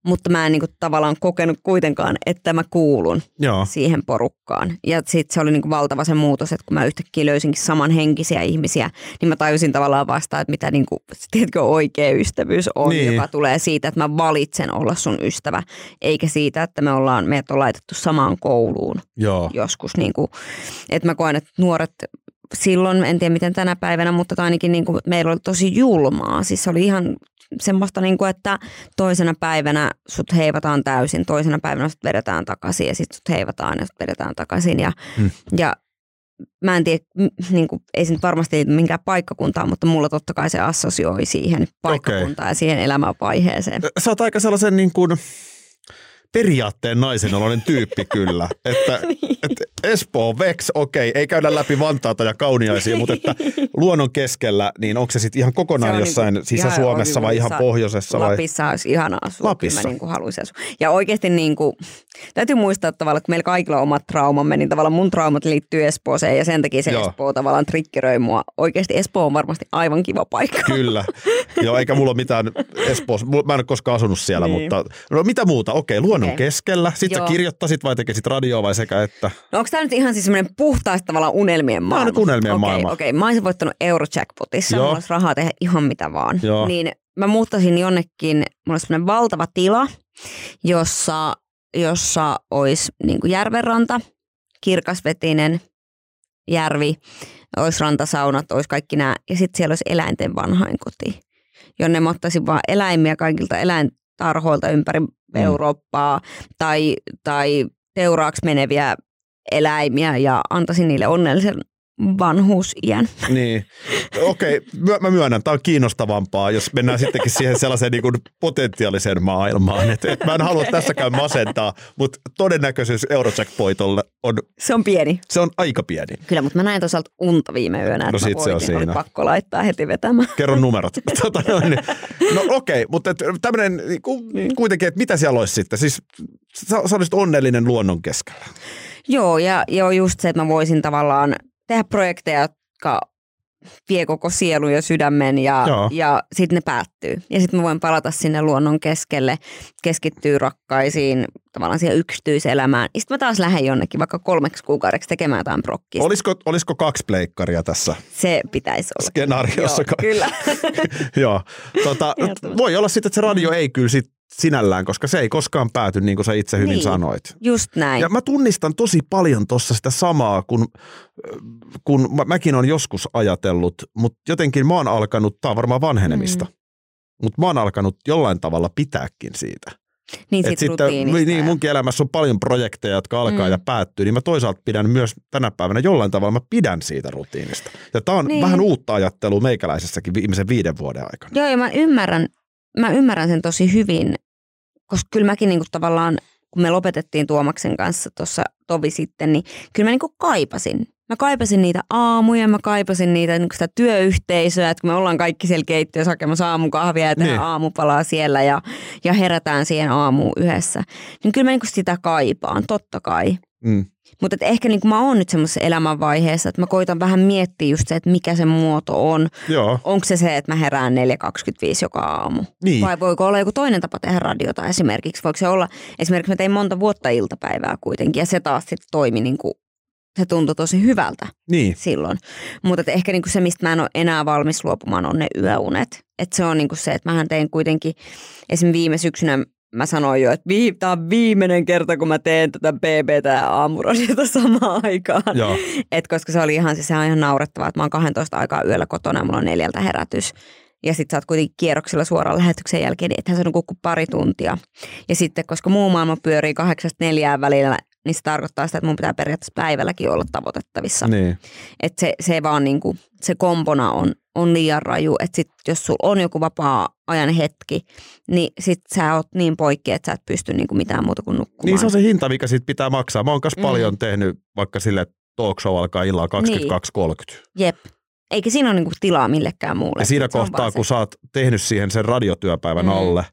mutta mä en niin kuin tavallaan kokenut kuitenkaan, että mä kuulun Joo. siihen porukkaan. Ja sitten se oli niinku valtava se muutos, että kun mä yhtäkkiä löysinkin samanhenkisiä ihmisiä, niin mä tajusin tavallaan vasta, että mitä niinku, tiedätkö, oikea ystävyys on, Niin. niin. joka tulee siitä, että mä valitsen olla sun ystävä, eikä siitä, että me ollaan, meidät on laitettu samaan kouluun Joo. joskus. Niinku, että mä koen, että nuoret silloin, en tiedä miten tänä päivänä, mutta ainakin niinku, meillä oli tosi julmaa. Siis se oli ihan semmoista, niinku, että toisena päivänä sut heivataan täysin, toisena päivänä sut vedetään takaisin ja sitten sut heivataan ja sut vedetään takaisin. Ja, Hmm. ja mä en tiedä, niin kuin, ei se nyt varmasti liity minkään paikkakuntaan, mutta mulla totta kai se assosioi siihen paikkakuntaan ja siihen elämänvaiheeseen. Sä oot aika sellaisen niin kuin periaatteen naisen oloinen tyyppi kyllä. Että, että Espoo, Vex, okei, ei käydä läpi Vantaata ja Kauniaisia, mutta että luonnon keskellä, niin onko se sitten ihan kokonaan Se jossain niinku Sisä-Suomessa vai ihan Lapissa- pohjoisessa? Vai? Lapissa olisi ihana asua. Lapissa? Kyllä Mä niin kuin haluaisin asua. Ja oikeasti niin kuin, täytyy muistaa että tavallaan, että meillä kaikilla on omat traumamme, niin tavallaan mun traumat liittyy Espooseen ja sen takia se Joo. Espoo tavallaan triggeröi mua. Oikeasti Espoo on varmasti aivan kiva paikka. Kyllä. Joo, eikä mulla ole mitään Espoossa. Mä en ole koskaan asunut siellä, Niin. mutta no mitä muuta? Okei, luonnon Okei. keskellä. Sitten sä kirjoittasit vai tekisit radioa vai sekä että? No onko tämä nyt ihan siis semmoinen puhtaasti tavallaan unelmien maailma? nyt unelmien okei, maailma. Okei, mä olisin voittanut Eurojackpotissa, Joo. mulla olisi rahaa tehdä ihan mitä vaan. Joo. Niin mä muuttaisin jonnekin, mulla olisi semmoinen valtava tila, jossa, jossa olisi niin kuin järvenranta, kirkasvetinen järvi, olisi rantasaunat, olisi kaikki nämä. Ja sitten siellä olisi eläinten vanhainkoti, jonne mä ottaisin vaan eläimiä kaikilta eläintarhoilta ympäri Mm. Eurooppaa tai, tai teuraaksi meneviä eläimiä ja antaisin niille onnellisen vanhuusiän. Niin. Okei, mä, mä myönnän, tämä on kiinnostavampaa, jos mennään sittenkin siihen sellaiseen niin kuin potentiaaliseen maailmaan. Et, et mä en halua tässäkään masentaa, mutta todennäköisyys Eurojackpoitolle on, Se on pieni. se on aika pieni. Kyllä, mutta mä näin toisaalta unta viime yönä, että No mä sit se on. Oli siinä. pakko laittaa heti vetämään. Kerro numerot. tota, noin, niin. no okei, mutta tämmöinen kuitenkin, että mitä siellä olisi sitten? Siis sä, sä olisit onnellinen luonnon keskellä. Joo, ja joo, just se, että mä voisin tavallaan tehdä projekteja, jotka vie koko sielun ja sydämen ja, Joo. ja sitten ne päättyy. Ja sitten mä voin palata sinne luonnon keskelle, keskittyä rakkaisiin, tavallaan siihen yksityiselämään. Sitten mä taas lähden jonnekin vaikka kolmeksi kuukaudeksi tekemään jotain prokkista. Olisiko, olisiko kaksi pleikkaria tässä Se pitäisi olla. skenaariossa? Joo, kyllä. Joo. Tota, voi olla sitten, että se radio ei kyllä sit sinällään, koska se ei koskaan pääty niin kuin sä itse hyvin Niin. sanoit. Just näin. Ja mä tunnistan tosi paljon tuossa sitä samaa, kun, kun mä, mäkin on joskus ajatellut, mutta jotenkin mä oon alkanut, tää on varmaan vanhenemista, mm. mutta mä oon alkanut jollain tavalla pitääkin siitä. niin Et sit rutiinista. niin, munkin elämässä on paljon projekteja, jotka alkaa Mm. ja päättyy, niin mä toisaalta pidän myös tänä päivänä jollain tavalla, mä pidän siitä rutiinista. Ja tää on Niin. vähän uutta ajattelua meikäläisessäkin viimeisen viiden vuoden aikana. Joo, ja mä ymmärrän, mä ymmärrän sen tosi hyvin, koska kyllä mäkin niinku tavallaan, kun me lopetettiin Tuomaksen kanssa tuossa tovi sitten, niin kyllä mä niinku kaipasin. Mä kaipasin niitä aamuja, mä kaipasin niitä niinku sitä työyhteisöä, että kun me ollaan kaikki siellä keittiössä hakemassa aamukahvia ja tehdään Niin. aamupalaa siellä ja, ja herätään siihen aamuun yhdessä. Niin kyllä mä niinku sitä kaipaan, totta kai. Mm. Mutta ehkä niin mä oon nyt semmoisessa elämänvaiheessa, että mä koitan vähän miettiä just se, että mikä se muoto on. Joo, Onko se se, että mä herään 4.25 joka aamu? niin. Vai voiko olla joku toinen tapa tehdä radiota esimerkiksi? Voiko se olla, esimerkiksi mä tein monta vuotta iltapäivää kuitenkin ja se taas sitten toimi niin kuin, se tuntui tosi hyvältä niin. silloin. Mutta ehkä niin kuin se, mistä mä en ole enää valmis luopumaan, on ne yöunet. Että se on niin kuin se, että mähän tein kuitenkin, esimerkiksi viime syksynä mä sanoin jo, että vii, tämä on viimeinen kerta, kun mä teen tätä BBtä ja aamuradiota samaan aikaan. Joo. Et koska se oli ihan, siis se on ihan naurettavaa, että mä oon 12 aikaa yöllä kotona ja mulla on neljältä herätys. Ja sit sä oot kuitenkin kierroksella suoraan lähetyksen jälkeen, niin ethän sä nukku pari tuntia. Ja sitten, koska muu maailma pyörii kahdeksasta neljään välillä, niin se tarkoittaa sitä, että mun pitää periaatteessa päivälläkin olla tavoitettavissa. Niin. Että se, se vaan niinku, se kompona on, on liian raju, että sit jos sulla on joku vapaa-ajan hetki, niin sit sä oot niin poikki, että sä et pysty niinku mitään muuta kuin nukkumaan. niin se on se hinta, mikä siitä pitää maksaa. Mä oon myös Mm. paljon tehnyt vaikka sille, että talk show alkaa illalla 22.30. Jep. Eikä siinä ole niinku tilaa millekään muulle. Ja siinä Se kohtaa, se. kun sä oot tehnyt siihen sen radiotyöpäivän Mm. alle,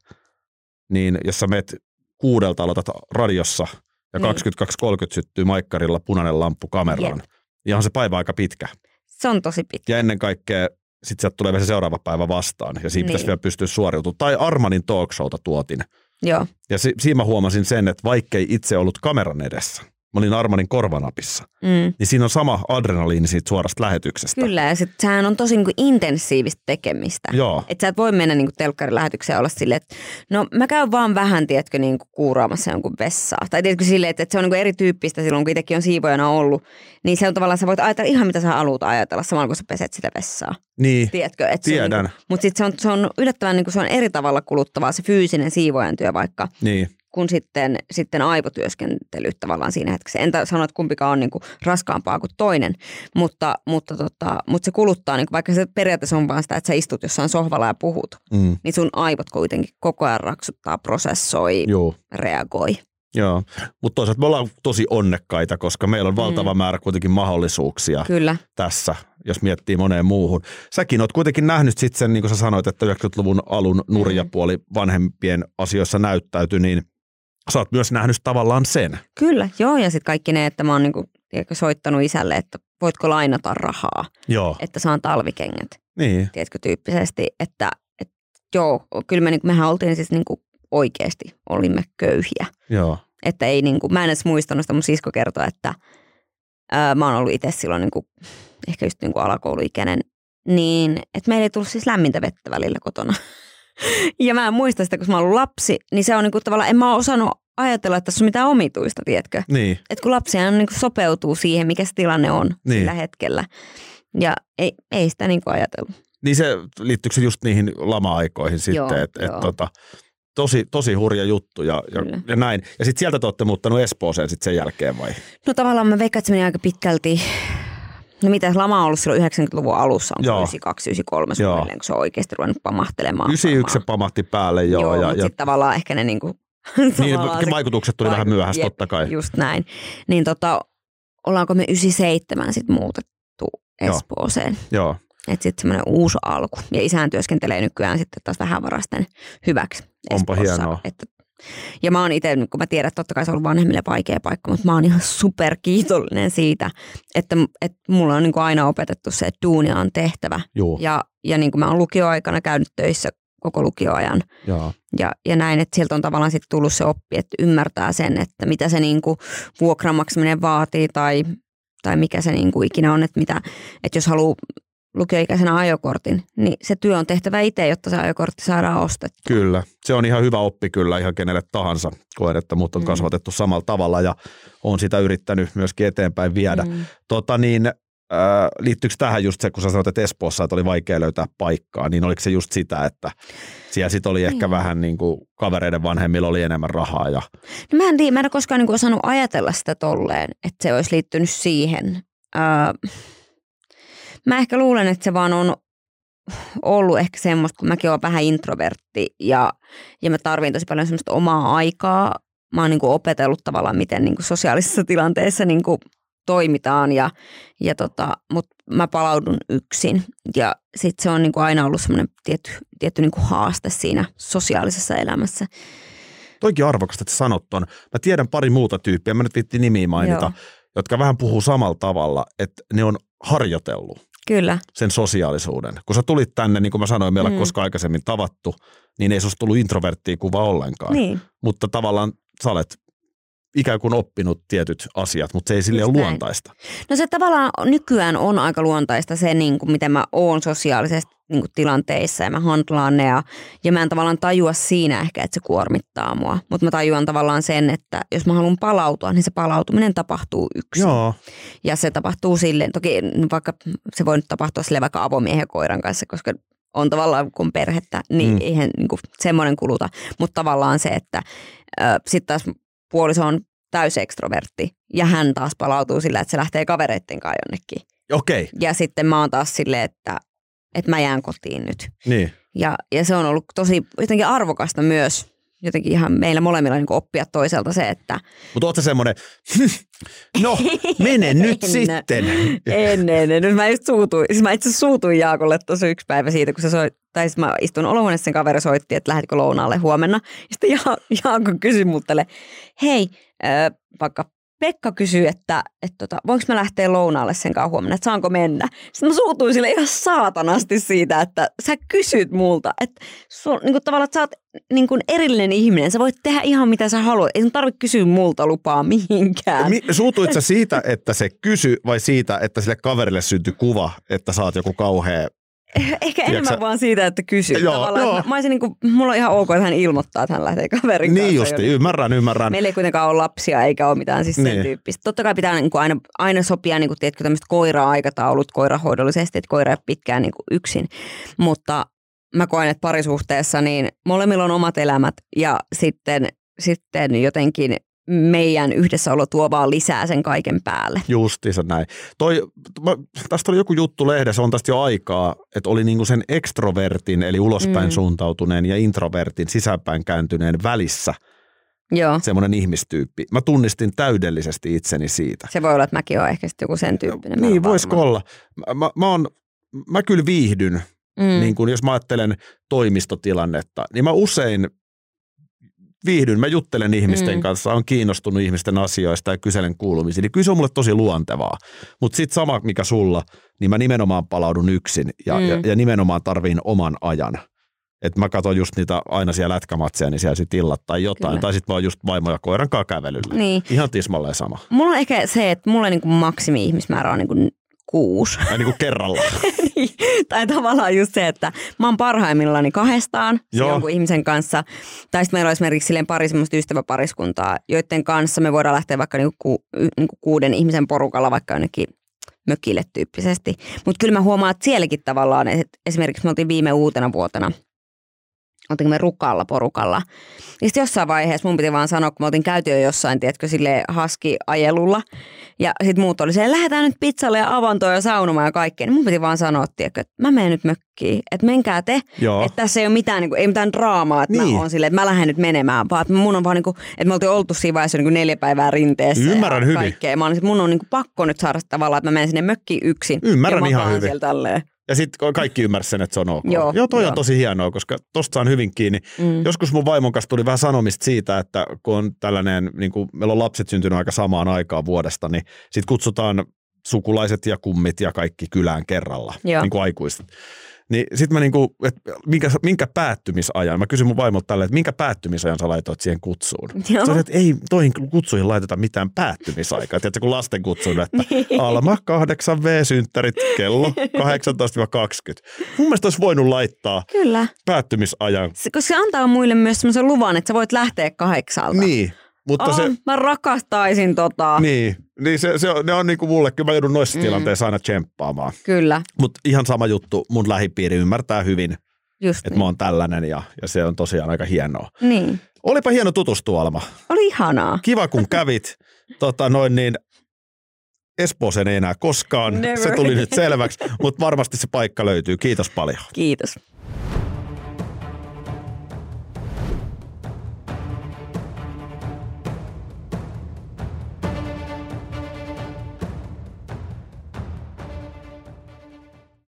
niin jos sä meet kuudelta aloitat radiossa ja Niin. 22.30 syttyy maikkarilla punainen lamppu kameraan, ja on se päivä aika pitkä. Se on tosi pitkä. Ja ennen kaikkea sitten sieltä tulee vielä se seuraava päivä vastaan, ja siinä pitäisi Niin. vielä pystyä suoriutumaan. Tai Armanin talk showta tuotin. Joo, Ja si- siinä mä huomasin sen, että vaikkei itse ollut kameran edessä, mä olin Armanin korvanapissa, mm. niin siinä on sama adrenaliini siitä suorasta lähetyksestä. kyllä. Ja sit sehän on tosi niinku intensiivistä tekemistä. Joo, Että sä et voi mennä niinku telkkarin lähetykseen ja olla silleen, että no mä käyn vaan vähän, tiedätkö, niinku kuuraamassa jonkun vessaa. Tai tiedätkö silleen, että, että se on niinku erityyppistä silloin, kun itsekin on siivojana ollut. Niin se on tavallaan, sä voit ajatella ihan mitä sä haluat ajatella samalla, kun sä peset sitä vessaa. niin, Tiedätkö? Että tiedän. niinku, mutta sitten se on, se on yllättävän niinku, se on eri tavalla kuluttavaa se fyysinen siivoajan työ vaikka, Niin, kuin sitten, sitten aivotyöskentely tavallaan siinä hetkessä. En ta- sano, että kumpikaan on niinku raskaampaa kuin toinen, mutta, mutta, tota, mutta se kuluttaa, niinku, vaikka se periaatteessa on vaan sitä, että sä istut jossain sohvalla ja puhut, mm, niin sun aivot kuitenkin koko ajan raksuttaa, prosessoi, joo. reagoi. Joo, mutta toisaalta me ollaan tosi onnekkaita, koska meillä on valtava Mm. määrä kuitenkin mahdollisuuksia Kyllä, tässä, jos miettii moneen muuhun. Säkin oot kuitenkin nähnyt sitten sen, niin kuin sä sanoit, että 90-luvun alun nurjapuoli vanhempien asioissa näyttäytyi, niin sä oot myös nähnyt tavallaan sen. kyllä, joo. Ja sitten kaikki ne, että mä oon niinku, tiedätkö, soittanut isälle, että voitko lainata rahaa, Joo, että saan talvikengät. niin, tiedätkö, tyyppisesti, että, että joo, kyllä me, niin mehän oltiin siis niin kuin oikeasti olimme köyhiä. joo, Että ei niin kuin, mä en edes muistanut sitä, mun sisko kertoi, että ää, mä oon ollut itse silloin niin kuin, ehkä just niin kuin alakouluikäinen, niin että meillä ei tullut siis lämmintä vettä välillä kotona. ja mä en muista sitä, kun mä ollut lapsi, niin se on niin kuin, tavallaan, en mä ole osannut ajatella, että tässä on mitään omituista, tiedätkö? niin, että kun lapsia niin kuin sopeutuu siihen, mikä se tilanne on Niin. sillä hetkellä. Ja ei, ei sitä niin kuin ajatellut. niin se liittyykö se just niihin lama-aikoihin sitten, että et, tota, tosi, tosi hurja juttu ja, ja, Kyllä. ja näin. Ja sitten sieltä te olette muuttanut Espooseen sitten sen jälkeen vai? No tavallaan mä veikkaan, että se meni aika pitkälti, no mitä lama on ollut silloin 90-luvun alussa, on Joo. 92, 93 Joo. suunnilleen, kun se on oikeasti ruvennut pamahtelemaan. 91 se pamahti päälle, joo. joo ja, ja, sitten tavallaan ehkä ne niinku, niin, se- vaikutukset tuli vähän myöhässä, Jep, totta kai. Just näin. Niin tota, ollaanko me 97 sitten muutettu Joo. Espooseen. Joo, Että sitten semmoinen uusi alku. Ja isän työskentelee nykyään sitten taas vähävarasten hyväksi. Onpa Espoossa. hienoa. Että, ja mä oon itse, kun mä tiedän, että totta kai se on ollut vanhemmille vaikea paikka, mutta mä oon ihan super kiitollinen siitä, että, että mulla on niin kuin aina opetettu se, että duunia on tehtävä. juu, Ja, ja niin kuin mä oon lukioaikana käynyt töissä koko lukioajan joo. ja, ja näin, että sieltä on tavallaan sitten tullut se oppi, että ymmärtää sen, että mitä se niin kuin vuokran maksaminen vaatii tai, tai mikä se niin kuin ikinä on, että, mitä, että jos haluaa lukioikäisenä ajokortin, niin se työ on tehtävä itse, jotta se ajokortti saadaan ostettua. Kyllä, se on ihan hyvä oppi kyllä ihan kenelle tahansa. Koen, että mut on Mm. kasvatettu samalla tavalla ja on sitä yrittänyt myöskin eteenpäin viedä. Mm. Tota niin, äh, liittyykö tähän just se, kun sä sanoit, että Espoossa että oli vaikea löytää paikkaa, niin oliko se just sitä, että siellä sitten oli ehkä Niin. vähän niin kuin kavereiden vanhemmilla oli enemmän rahaa ja No mä en tiedä, mä en ole koskaan niin kuin osannut ajatella sitä tolleen, että se olisi liittynyt siihen. Öö, mä ehkä luulen, että se vaan on ollut ehkä semmoista, kun mäkin olen vähän introvertti ja, ja mä tarvin tosi paljon semmoista omaa aikaa. Mä oon niin kuin opetellut tavallaan, miten niin kuin sosiaalisissa tilanteissa niin kuin toimitaan, ja, ja tota, mutta mä palaudun yksin. Ja sitten se on niin kuin aina ollut semmoinen tietty, tietty niin kuin haaste siinä sosiaalisessa elämässä. toikin arvokasta, että sanot ton. Mä tiedän pari muuta tyyppiä, mä nyt viitti nimiä mainita, Joo. jotka vähän puhuu samalla tavalla, että ne on harjoitellut Kyllä, sen sosiaalisuuden. Kun sä tulit tänne, niin kuin mä sanoin, meillä mm. Koskaan aikaisemmin tavattu, niin ei susta tullut introverttia kuva ollenkaan. niin. Mutta tavallaan sä olet ikään kuin oppinut tietyt asiat, mutta se ei sille ole luontaista. No se tavallaan nykyään on aika luontaista se, niin kuin miten mä oon sosiaalisesti niin kuin tilanteissa ja mä handlaan ne ja, ja mä en tavallaan tajua siinä ehkä, että se kuormittaa mua. Mutta mä tajuan tavallaan sen, että jos mä haluan palautua, niin se palautuminen tapahtuu yksin. Joo, Ja se tapahtuu silleen, toki vaikka se voi nyt tapahtua silleen vaikka avomiehen ja koiran kanssa, koska on tavallaan kun perhettä, niin Mm. eihän niin kuin semmoinen kuluta. Mutta tavallaan se, että sitten taas puoliso on täysi ekstrovertti. Ja hän taas palautuu sillä, että se lähtee kavereitten kanssa jonnekin. Okei, okay. Ja sitten mä oon taas silleen, että, että mä jään kotiin nyt. niin. Ja, ja se on ollut tosi jotenkin arvokasta myös jotenkin ihan meillä molemmilla niin oppia toiselta se, että Mutta oot sä semmonen, no mene nyt En. sitten. en, en, en. Nyt mä just suutuin, siis mä itse suutuin Jaakolle tuossa yksi päivä siitä, kun se soit, tai siis mä istun olohuoneessa, sen kaveri soitti, että lähdetkö lounaalle huomenna. Ja sitten ja, Jaakko kysyi multa, hei, äh, vaikka Pekka kysyy, että, että tota, voinko mä lähteä lounaalle sen kanssa huomenna, että saanko mennä. Sitten mä suutuin sille ihan saatanasti siitä, että sä kysyt multa, että sun, niin kuin tavallaan, että sä oot niin kuin erillinen ihminen, sä voit tehdä ihan mitä sä haluat. Ei sun tarvitse kysyä multa lupaa mihinkään. Mi- suutuit sä siitä, että se kysy vai siitä, että sille kaverille syntyi kuva, että sä oot joku kauhea? Ehkä enemmän sä- vaan siitä, että kysyy. Joo, joo. että Mä, olisin niin kuin, mulla on ihan ok, että hän ilmoittaa, että hän lähtee kaverin kanssa. Niin justi, jonnekin. ymmärrän, ymmärrän. Meillä ei kuitenkaan ole lapsia eikä ole mitään siis sen Niin. tyyppistä. Totta kai pitää niin kuin aina, aina sopia niin kuin, tiedätkö, tämmöiset koira-aikataulut koirahoidollisesti, että koira ei pitkään niin kuin yksin. Mutta mä koen, että parisuhteessa niin molemmilla on omat elämät ja sitten, sitten jotenkin meidän yhdessäolo tuo vaan lisää sen kaiken päälle. Justiinsa näin. Toi, mä, tästä oli joku juttu lehdessä, on tästä jo aikaa, että oli niinku sen ekstrovertin, eli ulospäin Mm. suuntautuneen ja introvertin sisäänpäin kääntyneen välissä Joo. semmoinen ihmistyyppi. Mä tunnistin täydellisesti itseni siitä. Se voi olla, että mäkin olen ehkä sitten joku sen tyyppinen. niin, voisiko olla. Mä, mä, mä, on, mä kyllä viihdyn, mm. niin kun jos mä ajattelen toimistotilannetta, niin mä usein viihdyn, mä juttelen ihmisten Mm. kanssa, on kiinnostunut ihmisten asioista ja kyselen kuulumisia, niin kyllä se on mulle tosi luontevaa. Mutta sitten sama mikä sulla, niin mä nimenomaan palaudun yksin ja, Mm. ja, ja nimenomaan tarviin oman ajan. Et mä katson just niitä aina siellä lätkämatseja, niin siellä sit illat tai jotain. Kyllä. Tai sitten vaan just vaimo ja koiran kanssa kävelyllä. Niin. Ihan tismalleen sama. Mulla on ehkä se, että mulla niin maksimi-ihmismäärä on niin kuin kuusi. Tai niin kuin kerralla. Niin, tai tavallaan just se, että mä oon parhaimmillani kahdestaan Joo. jonkun ihmisen kanssa. Tai sitten meillä on esimerkiksi pari semmoista ystäväpariskuntaa, joiden kanssa me voidaan lähteä vaikka niinku ku, niinku kuuden ihmisen porukalla vaikka jonnekin mökille tyyppisesti. Mutta kyllä mä huomaan, että sielläkin tavallaan, että esimerkiksi me oltiin viime uutena vuotena, oltiinko me rukalla porukalla. Ja sitten jossain vaiheessa mun piti vaan sanoa, kun me oltiin käyty jo jossain, tiedätkö, sille haski-ajelulla. Ja sitten muut oli se, lähdetään nyt pizzalle ja avantoon ja saunomaan ja kaikkea. Niin mun piti vaan sanoa, tiedätkö, että mä menen nyt mökkiin, että menkää te. Joo. Että tässä ei ole mitään, niin kuin, ei mitään draamaa, että Niin. mä oon silleen, että mä lähden nyt menemään. Vaan että mun on vaan niin kuin, että me oltiin oltu siinä vaiheessa niin kuin neljä päivää rinteessä. Ymmärrän ja hyvin. Kaikkea. Mä olin, että mun on niin kuin pakko nyt saada tavallaan, että mä menen sinne mökkiin yksin. Ymmärrän ja ihan hyvin. siellä tälleen. Ja sitten kaikki ymmärsivät sen, että se on ok. Joo, joo toi joo. on tosi hienoa, koska tosta saan hyvin kiinni. Mm. Joskus mun vaimon kanssa tuli vähän sanomista siitä, että kun on tällainen, niin kuin meillä on lapset syntynyt aika samaan aikaan vuodesta, niin sit kutsutaan sukulaiset ja kummit ja kaikki kylään kerralla, Joo. niin kuin aikuiset. Niin sit mä niinku, että minkä, minkä päättymisajan, mä kysyn mun vaimolta tälle, että minkä päättymisajan sä laitoit siihen kutsuun? Joo. Oli, että ei toihin kutsuihin laiteta mitään päättymisaikaa. Tiedätkö, kun lasten kutsuun, että Niin. Alma 8V-synttärit kello 18-20. Mun mielestä olisi voinut laittaa Kyllä. päättymisajan. Se, koska se antaa muille myös semmoisen luvan, että sä voit lähteä kahdeksalta. Niin, mutta oh, se... Mä rakastaisin tota. Niin, niin se, se ne on niin kuin mulle, kyllä mä joudun noissa Mm. mm. tilanteissa aina tsemppaamaan. Kyllä, Mutta ihan sama juttu, mun lähipiiri ymmärtää hyvin, just että niin. mä oon tällainen ja, ja se on tosiaan aika hienoa. Niin, Olipa hieno tutustua, Alma. oli ihanaa. Kiva kun kävit. tota, noin niin, Espooseen ei enää koskaan. Never. Se tuli nyt selväksi, mutta varmasti se paikka löytyy. Kiitos paljon. Kiitos.